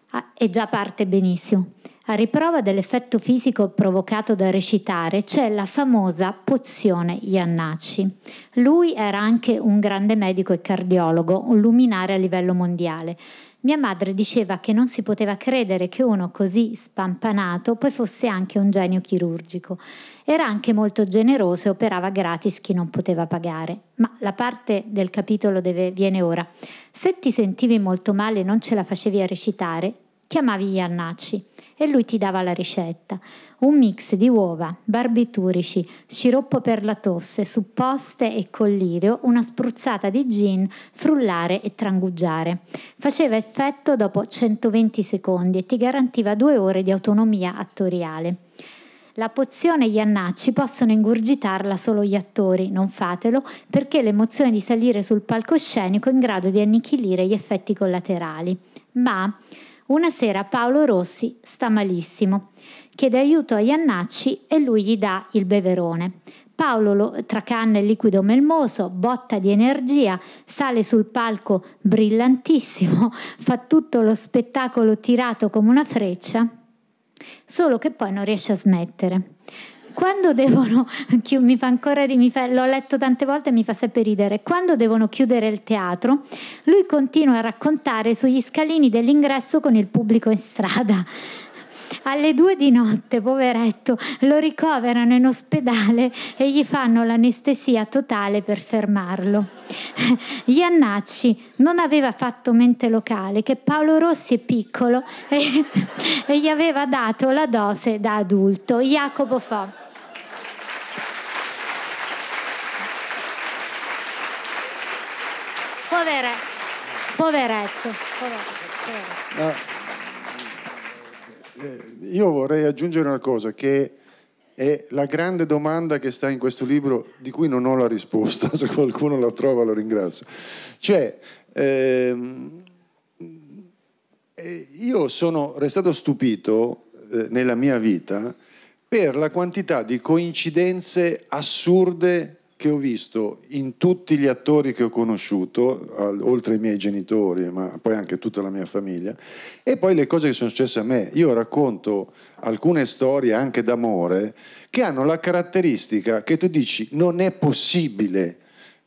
Ah, e già parte benissimo. A riprova dell'effetto fisico provocato dal recitare c'è la famosa pozione Iannacci. Lui era anche un grande medico e cardiologo, un luminare a livello mondiale. Mia madre diceva che non si poteva credere che uno così spampanato poi fosse anche un genio chirurgico. Era anche molto generoso e operava gratis chi non poteva pagare. Ma la parte del capitolo deve, viene ora. Se ti sentivi molto male e non ce la facevi a recitare, chiamavi Iannacci e lui ti dava la ricetta. Un mix di uova, barbiturici, sciroppo per la tosse, supposte e collirio, una spruzzata di gin, frullare e trangugiare. Faceva effetto dopo 120 secondi e ti garantiva due ore di autonomia attoriale. La pozione Iannacci possono ingurgitarla solo gli attori, non fatelo, perché l'emozione di salire sul palcoscenico è in grado di annichilire gli effetti collaterali. Ma una sera Paolo Rossi sta malissimo, chiede aiuto a Iannacci e lui gli dà il beverone. Paolo lo tracanna il liquido melmoso, botta di energia, sale sul palco brillantissimo, *laughs* fa tutto lo spettacolo tirato come una freccia, solo che poi non riesce a smettere. Quando devono, *laughs* mi fa ancora, mi fa, l'ho letto tante volte e mi fa sempre ridere, quando devono chiudere il teatro, lui continua a raccontare sugli scalini dell'ingresso con il pubblico in strada alle due di notte, poveretto, lo ricoverano in ospedale e gli fanno l'anestesia totale per fermarlo. *laughs* Iannacci non aveva fatto mente locale che Paolo Rossi è piccolo e, *laughs* e gli aveva dato la dose da adulto. Jacopo Fo. Poveretto, poveretto, poveretto. No io vorrei aggiungere una cosa che è la grande domanda che sta in questo libro di cui non ho la risposta, *laughs* se qualcuno la trova lo ringrazio. Cioè, ehm, eh, io sono restato stupito eh, nella mia vita per la quantità di coincidenze assurde che ho visto in tutti gli attori che ho conosciuto, oltre ai miei genitori, ma poi anche tutta la mia famiglia, e poi le cose che sono successe a me. Io racconto alcune storie anche d'amore che hanno la caratteristica che tu dici non è possibile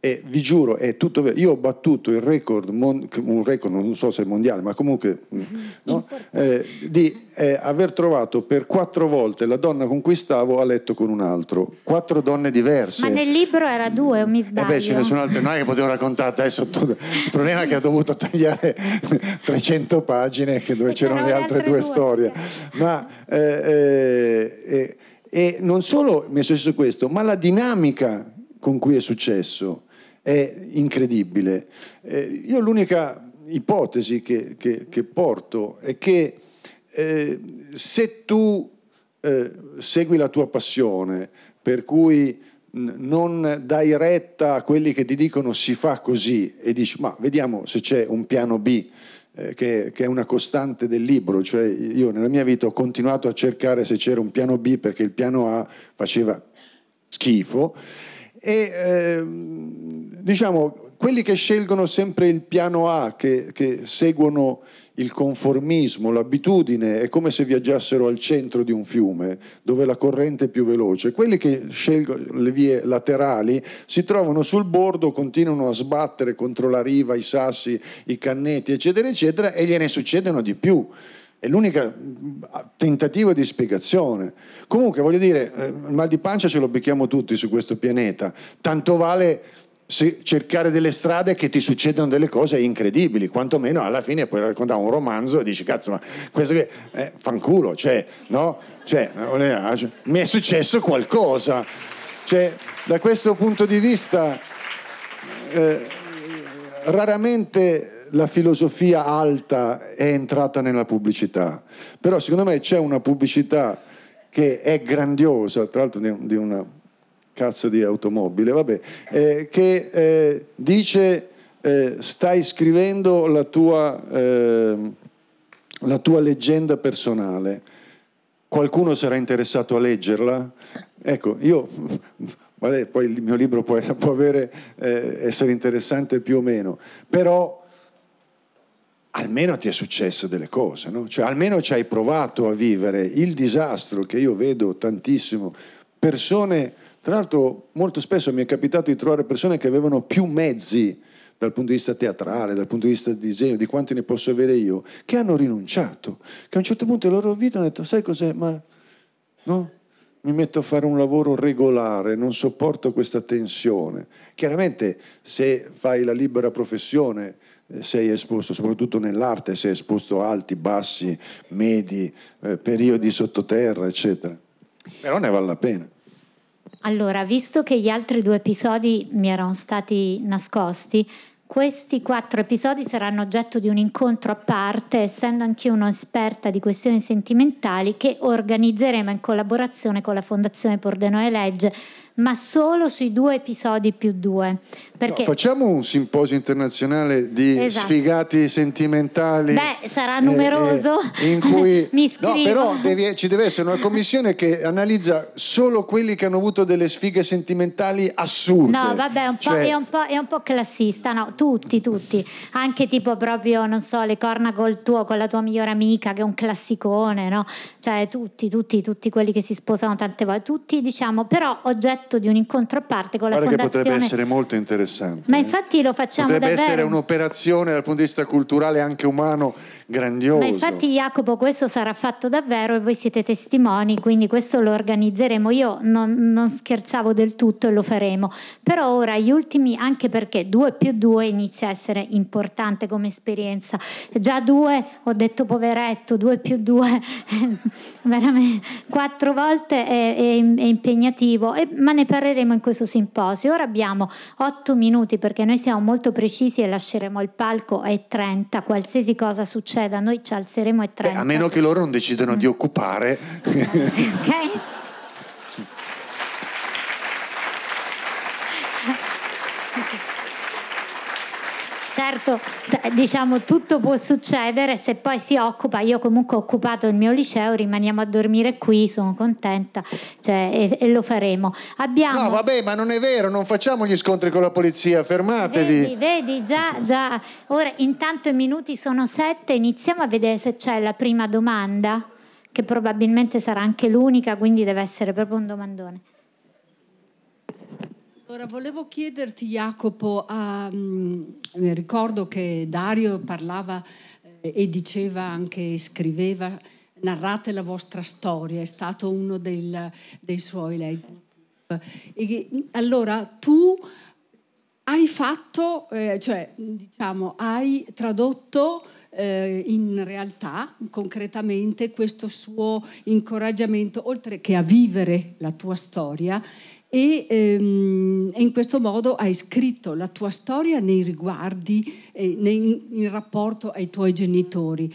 e vi giuro, è tutto vero. Io ho battuto il record, un record, non so se è mondiale, ma comunque mm, no? eh, di eh, aver trovato per quattro volte la donna con cui stavo a letto con un altro. Quattro donne diverse. Ma nel libro era due, o mi sbaglio? Eh beh, ce ne sono altre, non è che potevo raccontare adesso *laughs* tutto. Il problema è che ho dovuto tagliare *laughs* 300 pagine dove c'erano le altre, due, due, storie. Ma eh, eh, eh, e non solo mi è successo questo, ma la dinamica con cui è successo è incredibile. Eh, io l'unica ipotesi che, che, che, porto è che eh, se tu eh, segui la tua passione, per cui non dai retta a quelli che ti dicono si fa così e dici ma vediamo se c'è un piano B, eh, che, che, è una costante del libro, cioè io nella mia vita ho continuato a cercare se c'era un piano B perché il piano A faceva schifo e eh, diciamo quelli che scelgono sempre il piano A, che, che, seguono il conformismo, l'abitudine, è come se viaggiassero al centro di un fiume dove la corrente è più veloce. Quelli che scelgono le vie laterali si trovano sul bordo, continuano a sbattere contro la riva, i sassi, i canneti, eccetera, eccetera, e gliene succedono di più. È l'unico tentativo di spiegazione. Comunque, voglio dire, eh, il mal di pancia ce lo becchiamo tutti su questo pianeta. Tanto vale cercare delle strade che ti succedono delle cose incredibili, quantomeno alla fine puoi raccontare un romanzo e dici cazzo ma questo che eh, fanculo, cioè, no? Cioè, mi è successo qualcosa. Cioè, da questo punto di vista eh, raramente la filosofia alta è entrata nella pubblicità, però secondo me c'è una pubblicità che è grandiosa, tra l'altro di una cazzo di automobile, vabbè, eh, che eh, dice eh, stai scrivendo la tua, ehm, la tua leggenda personale, qualcuno sarà interessato a leggerla? Ecco, io *laughs* Vabbè, poi il mio libro può, *laughs* può avere, eh, essere interessante più o meno, però almeno ti è successo delle cose, no? cioè, almeno ci hai provato a vivere il disastro che io vedo tantissimo, persone, tra l'altro molto spesso mi è capitato di trovare persone che avevano più mezzi dal punto di vista teatrale, dal punto di vista del disegno, di quanti ne posso avere io, che hanno rinunciato, che a un certo punto la loro vita hanno detto, sai cos'è, ma no? mi metto a fare un lavoro regolare, non sopporto questa tensione. Chiaramente se fai la libera professione eh, sei esposto, soprattutto nell'arte, sei esposto a alti, bassi, medi, eh, periodi sottoterra, eccetera. Però ne vale la pena. Allora, visto che gli altri due episodi mi erano stati nascosti, questi quattro episodi saranno oggetto di un incontro a parte, essendo anch'io un'esperta di questioni sentimentali che organizzeremo in collaborazione con la Fondazione Pordenone Legge ma solo sui due episodi più due. Perché... No, facciamo un simposio internazionale di esatto. sfigati sentimentali. Beh, sarà numeroso. Eh, eh, in cui... *laughs* Mi no, però devi, ci deve essere una commissione che analizza solo quelli che hanno avuto delle sfighe sentimentali assurde. No, vabbè, un cioè... è, un è, un po', classista, no? Tutti, tutti. Anche tipo proprio, non so, le corna col tuo, con la tua migliore amica, che è un classicone, no? Cioè, tutti, tutti, tutti quelli che si sposano tante volte. Tutti, diciamo, però oggetto di un incontro a parte con la Guarda fondazione... che potrebbe essere molto interessante. Ma infatti lo facciamo Potrebbe davvero. essere un'operazione dal punto di vista culturale e anche umano grandioso. Ma infatti Jacopo questo sarà fatto davvero e voi siete testimoni, quindi questo lo organizzeremo. Io non, non scherzavo del tutto e lo faremo. Però ora gli ultimi, anche perché 2 più 2 inizia a essere importante come esperienza. Già 2, ho detto poveretto, 2 più 2, *laughs* veramente quattro volte è, è, è impegnativo, e, ma ne parleremo in questo simposio. Ora abbiamo 8 minuti perché noi siamo molto precisi e lasceremo il palco ai 30, qualsiasi cosa succeda succeda, noi ci alzeremo e 30. Beh, a meno che loro non decidano mm. di occupare. *laughs* ok? Certo, diciamo tutto può succedere, se poi si occupa, io comunque ho occupato il mio liceo, rimaniamo a dormire qui, sono contenta cioè, e, e, lo faremo. Abbiamo... No, vabbè, ma non è vero, non facciamo gli scontri con la polizia, fermatevi. Vedi, vedi, già, già. Ora, intanto i minuti sono sette, iniziamo a vedere se c'è la prima domanda, che probabilmente sarà anche l'unica, quindi deve essere proprio un domandone. Ora volevo chiederti Jacopo, um, ricordo che Dario parlava eh, e diceva anche, scriveva, narrate la vostra storia, è stato uno del, dei suoi leitmotiv. allora tu hai fatto, eh, cioè diciamo, hai tradotto eh, in realtà concretamente questo suo incoraggiamento, oltre che a vivere la tua storia, e, ehm, in questo modo hai scritto la tua storia nei riguardi, eh, nei, in rapporto ai tuoi genitori.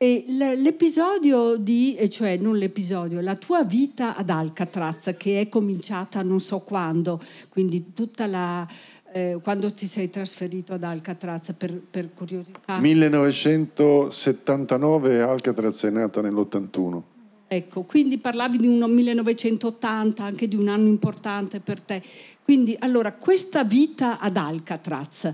E l'episodio di, cioè non l'episodio, la tua vita ad Alcatraz che è cominciata non so quando, quindi tutta la, eh, quando ti sei trasferito ad Alcatraz per, per curiosità? 1979 Alcatraz è nata nell'81. Ecco, quindi parlavi di un 1980, anche di un anno importante per te. Quindi, allora, questa vita ad Alcatraz,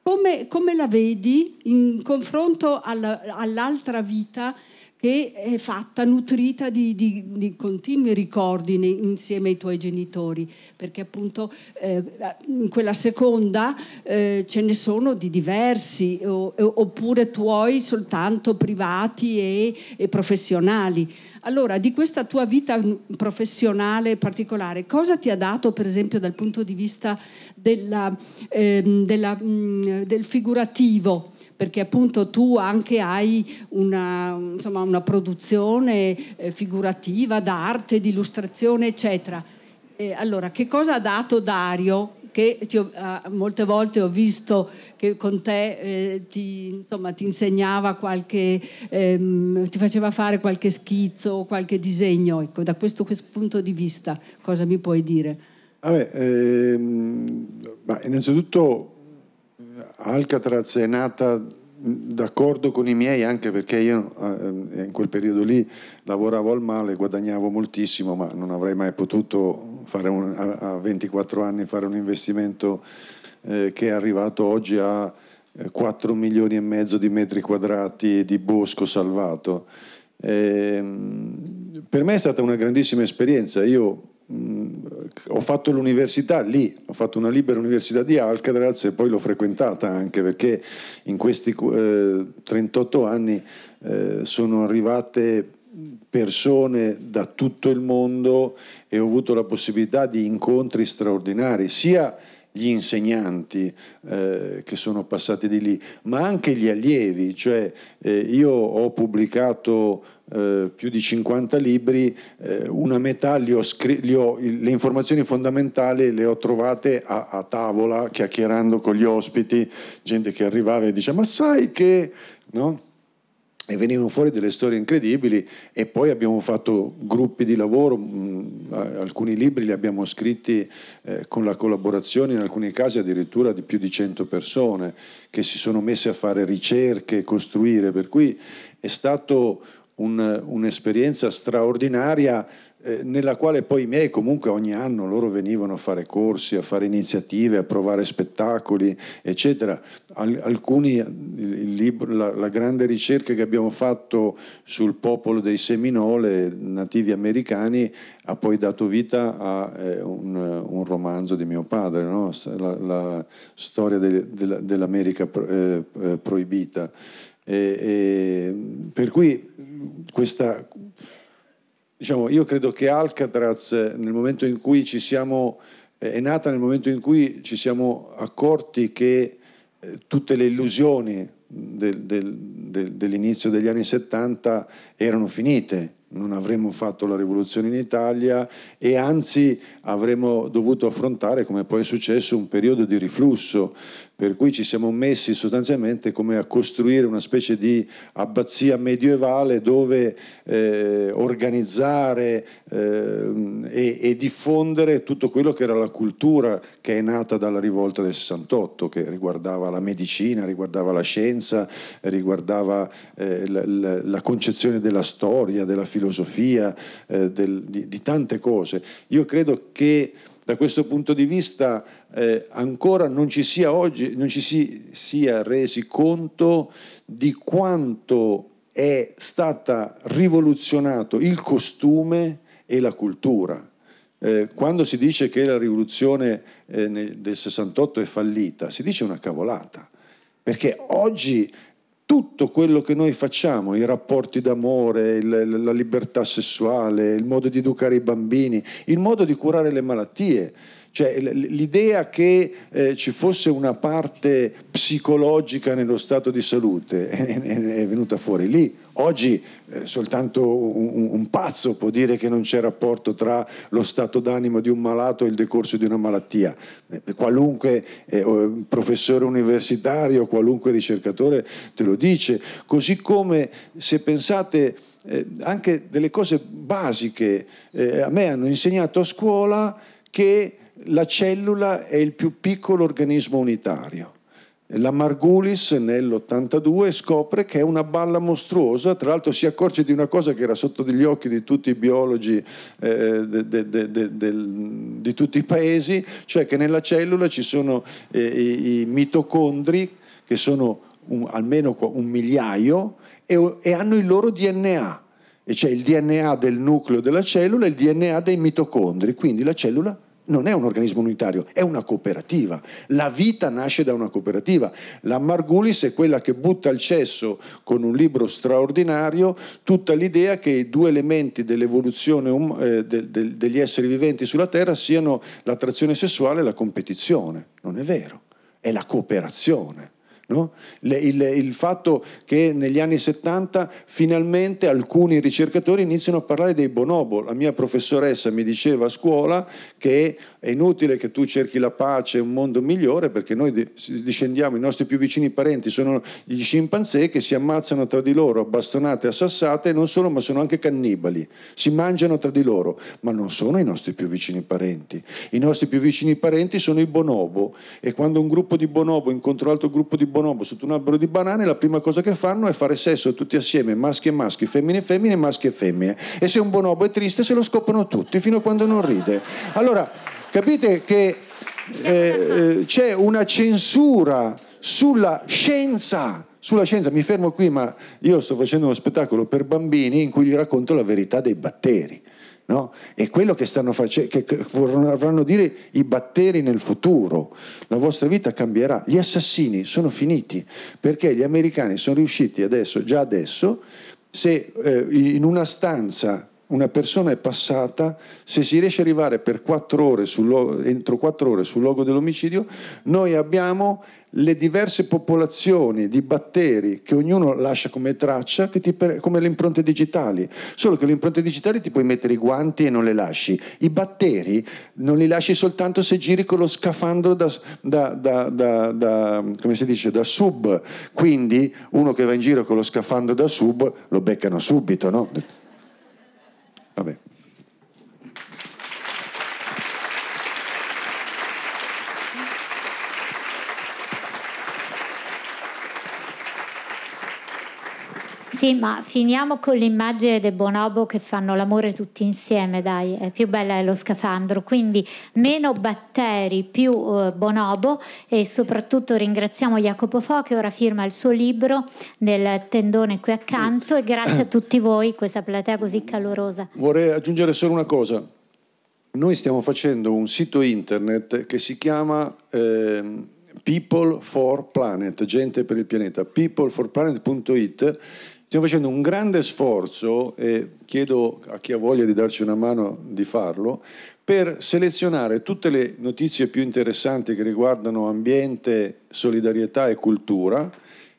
come, come la vedi in confronto alla, all'altra vita che è fatta, nutrita di, di, di continui ricordi insieme ai tuoi genitori, perché appunto eh, in quella seconda eh, ce ne sono di diversi, o, oppure tuoi soltanto privati e, e professionali. Allora, di questa tua vita professionale particolare, cosa ti ha dato, per esempio, dal punto di vista della, eh, della, mh, del figurativo? perché appunto tu anche hai una, insomma, una produzione eh, figurativa d'arte, di illustrazione, eccetera. E allora, che cosa ha dato Dario? Che ti, uh, molte volte ho visto che con te eh, ti, insomma, ti, insegnava qualche, ehm, ti faceva fare qualche schizzo qualche disegno. Ecco, da questo, questo, punto di vista, cosa mi puoi dire? Vabbè, ehm, innanzitutto Alcatraz è nata d'accordo con i miei anche perché io eh, in quel periodo lì lavoravo al male, guadagnavo moltissimo, ma non avrei mai potuto un, a, 24 anni fare un investimento eh, che è arrivato oggi a 4 eh, milioni e mezzo di metri quadrati di bosco salvato. Eh, per me è stata una grandissima esperienza. Io ho fatto l'università lì, ho fatto una libera università di Alcatraz e poi l'ho frequentata anche perché in questi eh, 38 anni eh, sono arrivate persone da tutto il mondo e ho avuto la possibilità di incontri straordinari, sia gli insegnanti eh, che sono passati di lì, ma anche gli allievi, cioè eh, io ho pubblicato eh, più di 50 libri, eh, una metà li ho scr- li ho, le informazioni fondamentali le ho trovate a, a, tavola, chiacchierando con gli ospiti, gente che arrivava e diceva ma sai che... No? E venivano fuori delle storie incredibili e poi abbiamo fatto gruppi di lavoro, mh, alcuni libri li abbiamo scritti eh, con la collaborazione in alcuni casi addirittura di più di 100 persone che si sono messe a fare ricerche, costruire, per cui è stato un, un'esperienza straordinaria nella quale poi i miei comunque ogni anno loro venivano a fare corsi, a fare iniziative, a provare spettacoli, eccetera. Al, alcuni, il libro, la, la, grande ricerca che abbiamo fatto sul popolo dei Seminole, nativi americani, ha poi dato vita a eh, un, un, romanzo di mio padre, no? la, la, storia de, de, dell'America pro, eh, eh, proibita. E, e, per cui questa diciamo, io credo che Alcatraz nel momento in cui ci siamo, è nata nel momento in cui ci siamo accorti che eh, tutte le illusioni del, del, del, dell'inizio degli anni 70 erano finite, non avremmo fatto la rivoluzione in Italia e anzi avremmo dovuto affrontare, come poi è successo, un periodo di riflusso, per cui ci siamo messi sostanzialmente come a costruire una specie di abbazia medievale dove eh, organizzare eh, e, e, diffondere tutto quello che era la cultura che è nata dalla rivolta del 68, che riguardava la medicina, riguardava la scienza, riguardava eh, la, la, la, concezione della storia, della filosofia, eh, del, di, di tante cose. Io credo che da questo punto di vista eh, ancora non ci sia oggi, non ci si sia resi conto di quanto è stata rivoluzionato il costume e la cultura. Eh, quando si dice che la rivoluzione eh, nel, del 68 è fallita, si dice una cavolata, perché oggi tutto quello che noi facciamo, i rapporti d'amore, il, la libertà sessuale, il modo di educare i bambini, il modo di curare le malattie, cioè l'idea che eh, ci fosse una parte psicologica nello stato di salute *laughs* è, è venuta fuori lì. Oggi eh, soltanto un, un, pazzo può dire che non c'è rapporto tra lo stato d'animo di un malato e il decorso di una malattia. Eh, qualunque eh, professore universitario, qualunque ricercatore te lo dice. Così come se pensate eh, anche delle cose basiche, eh, a me hanno insegnato a scuola che la cellula è il più piccolo organismo unitario. La Margulis nell'82 scopre che è una balla mostruosa, tra l'altro si accorge di una cosa che era sotto gli occhi di tutti i biologi eh, de, de, de, di tutti i paesi, cioè che nella cellula ci sono eh, i, i, mitocondri, che sono un, almeno un migliaio, e, e hanno il loro DNA, e c'è il DNA del nucleo della cellula e il DNA dei mitocondri, quindi la cellula non è un organismo unitario, è una cooperativa. La vita nasce da una cooperativa. La Margulis è quella che butta al cesso con un libro straordinario tutta l'idea che i due elementi dell'evoluzione um, eh, de, de, degli esseri viventi sulla Terra siano l'attrazione sessuale e la competizione. Non è vero, è la cooperazione. No? Il, il, il, fatto che negli anni 70 finalmente alcuni ricercatori iniziano a parlare dei bonobo. La mia professoressa mi diceva a scuola che è inutile che tu cerchi la pace un mondo migliore perché noi discendiamo, i nostri più vicini parenti sono gli scimpanzé che si ammazzano tra di loro bastonate e a sassate e non solo ma sono anche cannibali, si mangiano tra di loro, ma non sono i nostri più vicini parenti. I nostri più vicini parenti sono i bonobo e quando un gruppo di bonobo incontra un altro gruppo di bonobo sotto un albero di banane la prima cosa che fanno è fare sesso tutti assieme, maschi e maschi, femmine e femmine, maschi e femmine. E se un bonobo è triste se lo scoprono tutti fino a quando non ride. Allora, Capite che eh, eh, c'è una censura sulla scienza, sulla scienza, mi fermo qui, ma io sto facendo uno spettacolo per bambini in cui gli racconto la verità dei batteri. No? E quello che, face- che vorranno dire i batteri nel futuro. La vostra vita cambierà. Gli assassini sono finiti perché gli americani sono riusciti adesso, già adesso, se eh, in una stanza una persona è passata, se si riesce ad arrivare per quattro ore sul, entro quattro ore sul luogo dell'omicidio, noi abbiamo le diverse popolazioni di batteri che ognuno lascia come traccia, ti, come le impronte digitali. Solo che le impronte digitali ti puoi mettere i guanti e non le lasci. I batteri non li lasci soltanto se giri con lo scafandro da, da, da, da dice, sub. Quindi uno che va in giro con lo scafandro da sub lo beccano subito, no? Sì, ma finiamo con l'immagine dei bonobo che fanno l'amore tutti insieme, dai, è più bella è lo scafandro, quindi meno batteri, più uh, bonobo e soprattutto ringraziamo Jacopo Fo che ora firma il suo libro nel tendone qui accanto. E grazie a tutti voi, questa platea così calorosa. Vorrei aggiungere solo una cosa, noi stiamo facendo un sito internet che si chiama... Eh, People for Planet, gente per il pianeta, peopleforplanet.it Stiamo facendo un grande sforzo e chiedo a chi ha voglia di darci una mano di farlo per selezionare tutte le notizie più interessanti che riguardano ambiente, solidarietà e cultura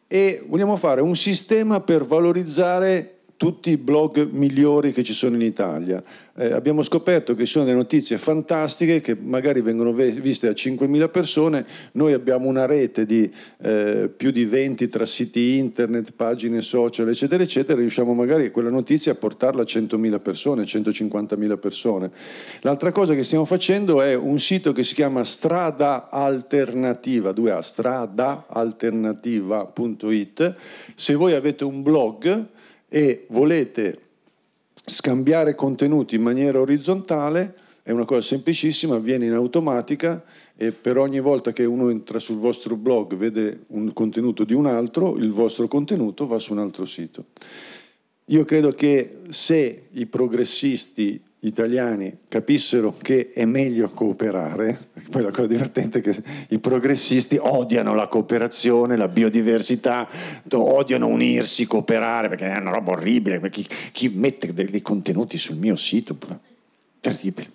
e vogliamo fare un sistema per valorizzare tutti i blog migliori che ci sono in Italia. Eh, abbiamo scoperto che ci sono delle notizie fantastiche che magari vengono viste da 5.000 persone, noi abbiamo una rete di eh, più di 20 tra siti internet, pagine social, eccetera, eccetera, riusciamo magari quella notizia a portarla a 100.000 persone, 150.000 persone. L'altra cosa che stiamo facendo è un sito che si chiama Strada Alternativa, 2A, stradaalternativa.it. Se voi avete un blog, e volete scambiare contenuti in maniera orizzontale, è una cosa semplicissima, avviene in automatica e per ogni volta che uno entra sul vostro blog vede un contenuto di un altro, il vostro contenuto va su un altro sito. Io credo che se i progressisti italiani capissero che è meglio cooperare, poi la cosa divertente è che i progressisti odiano la cooperazione, la biodiversità, odiano unirsi, cooperare, perché è una roba orribile, chi, chi mette dei, dei contenuti sul mio sito, terribile.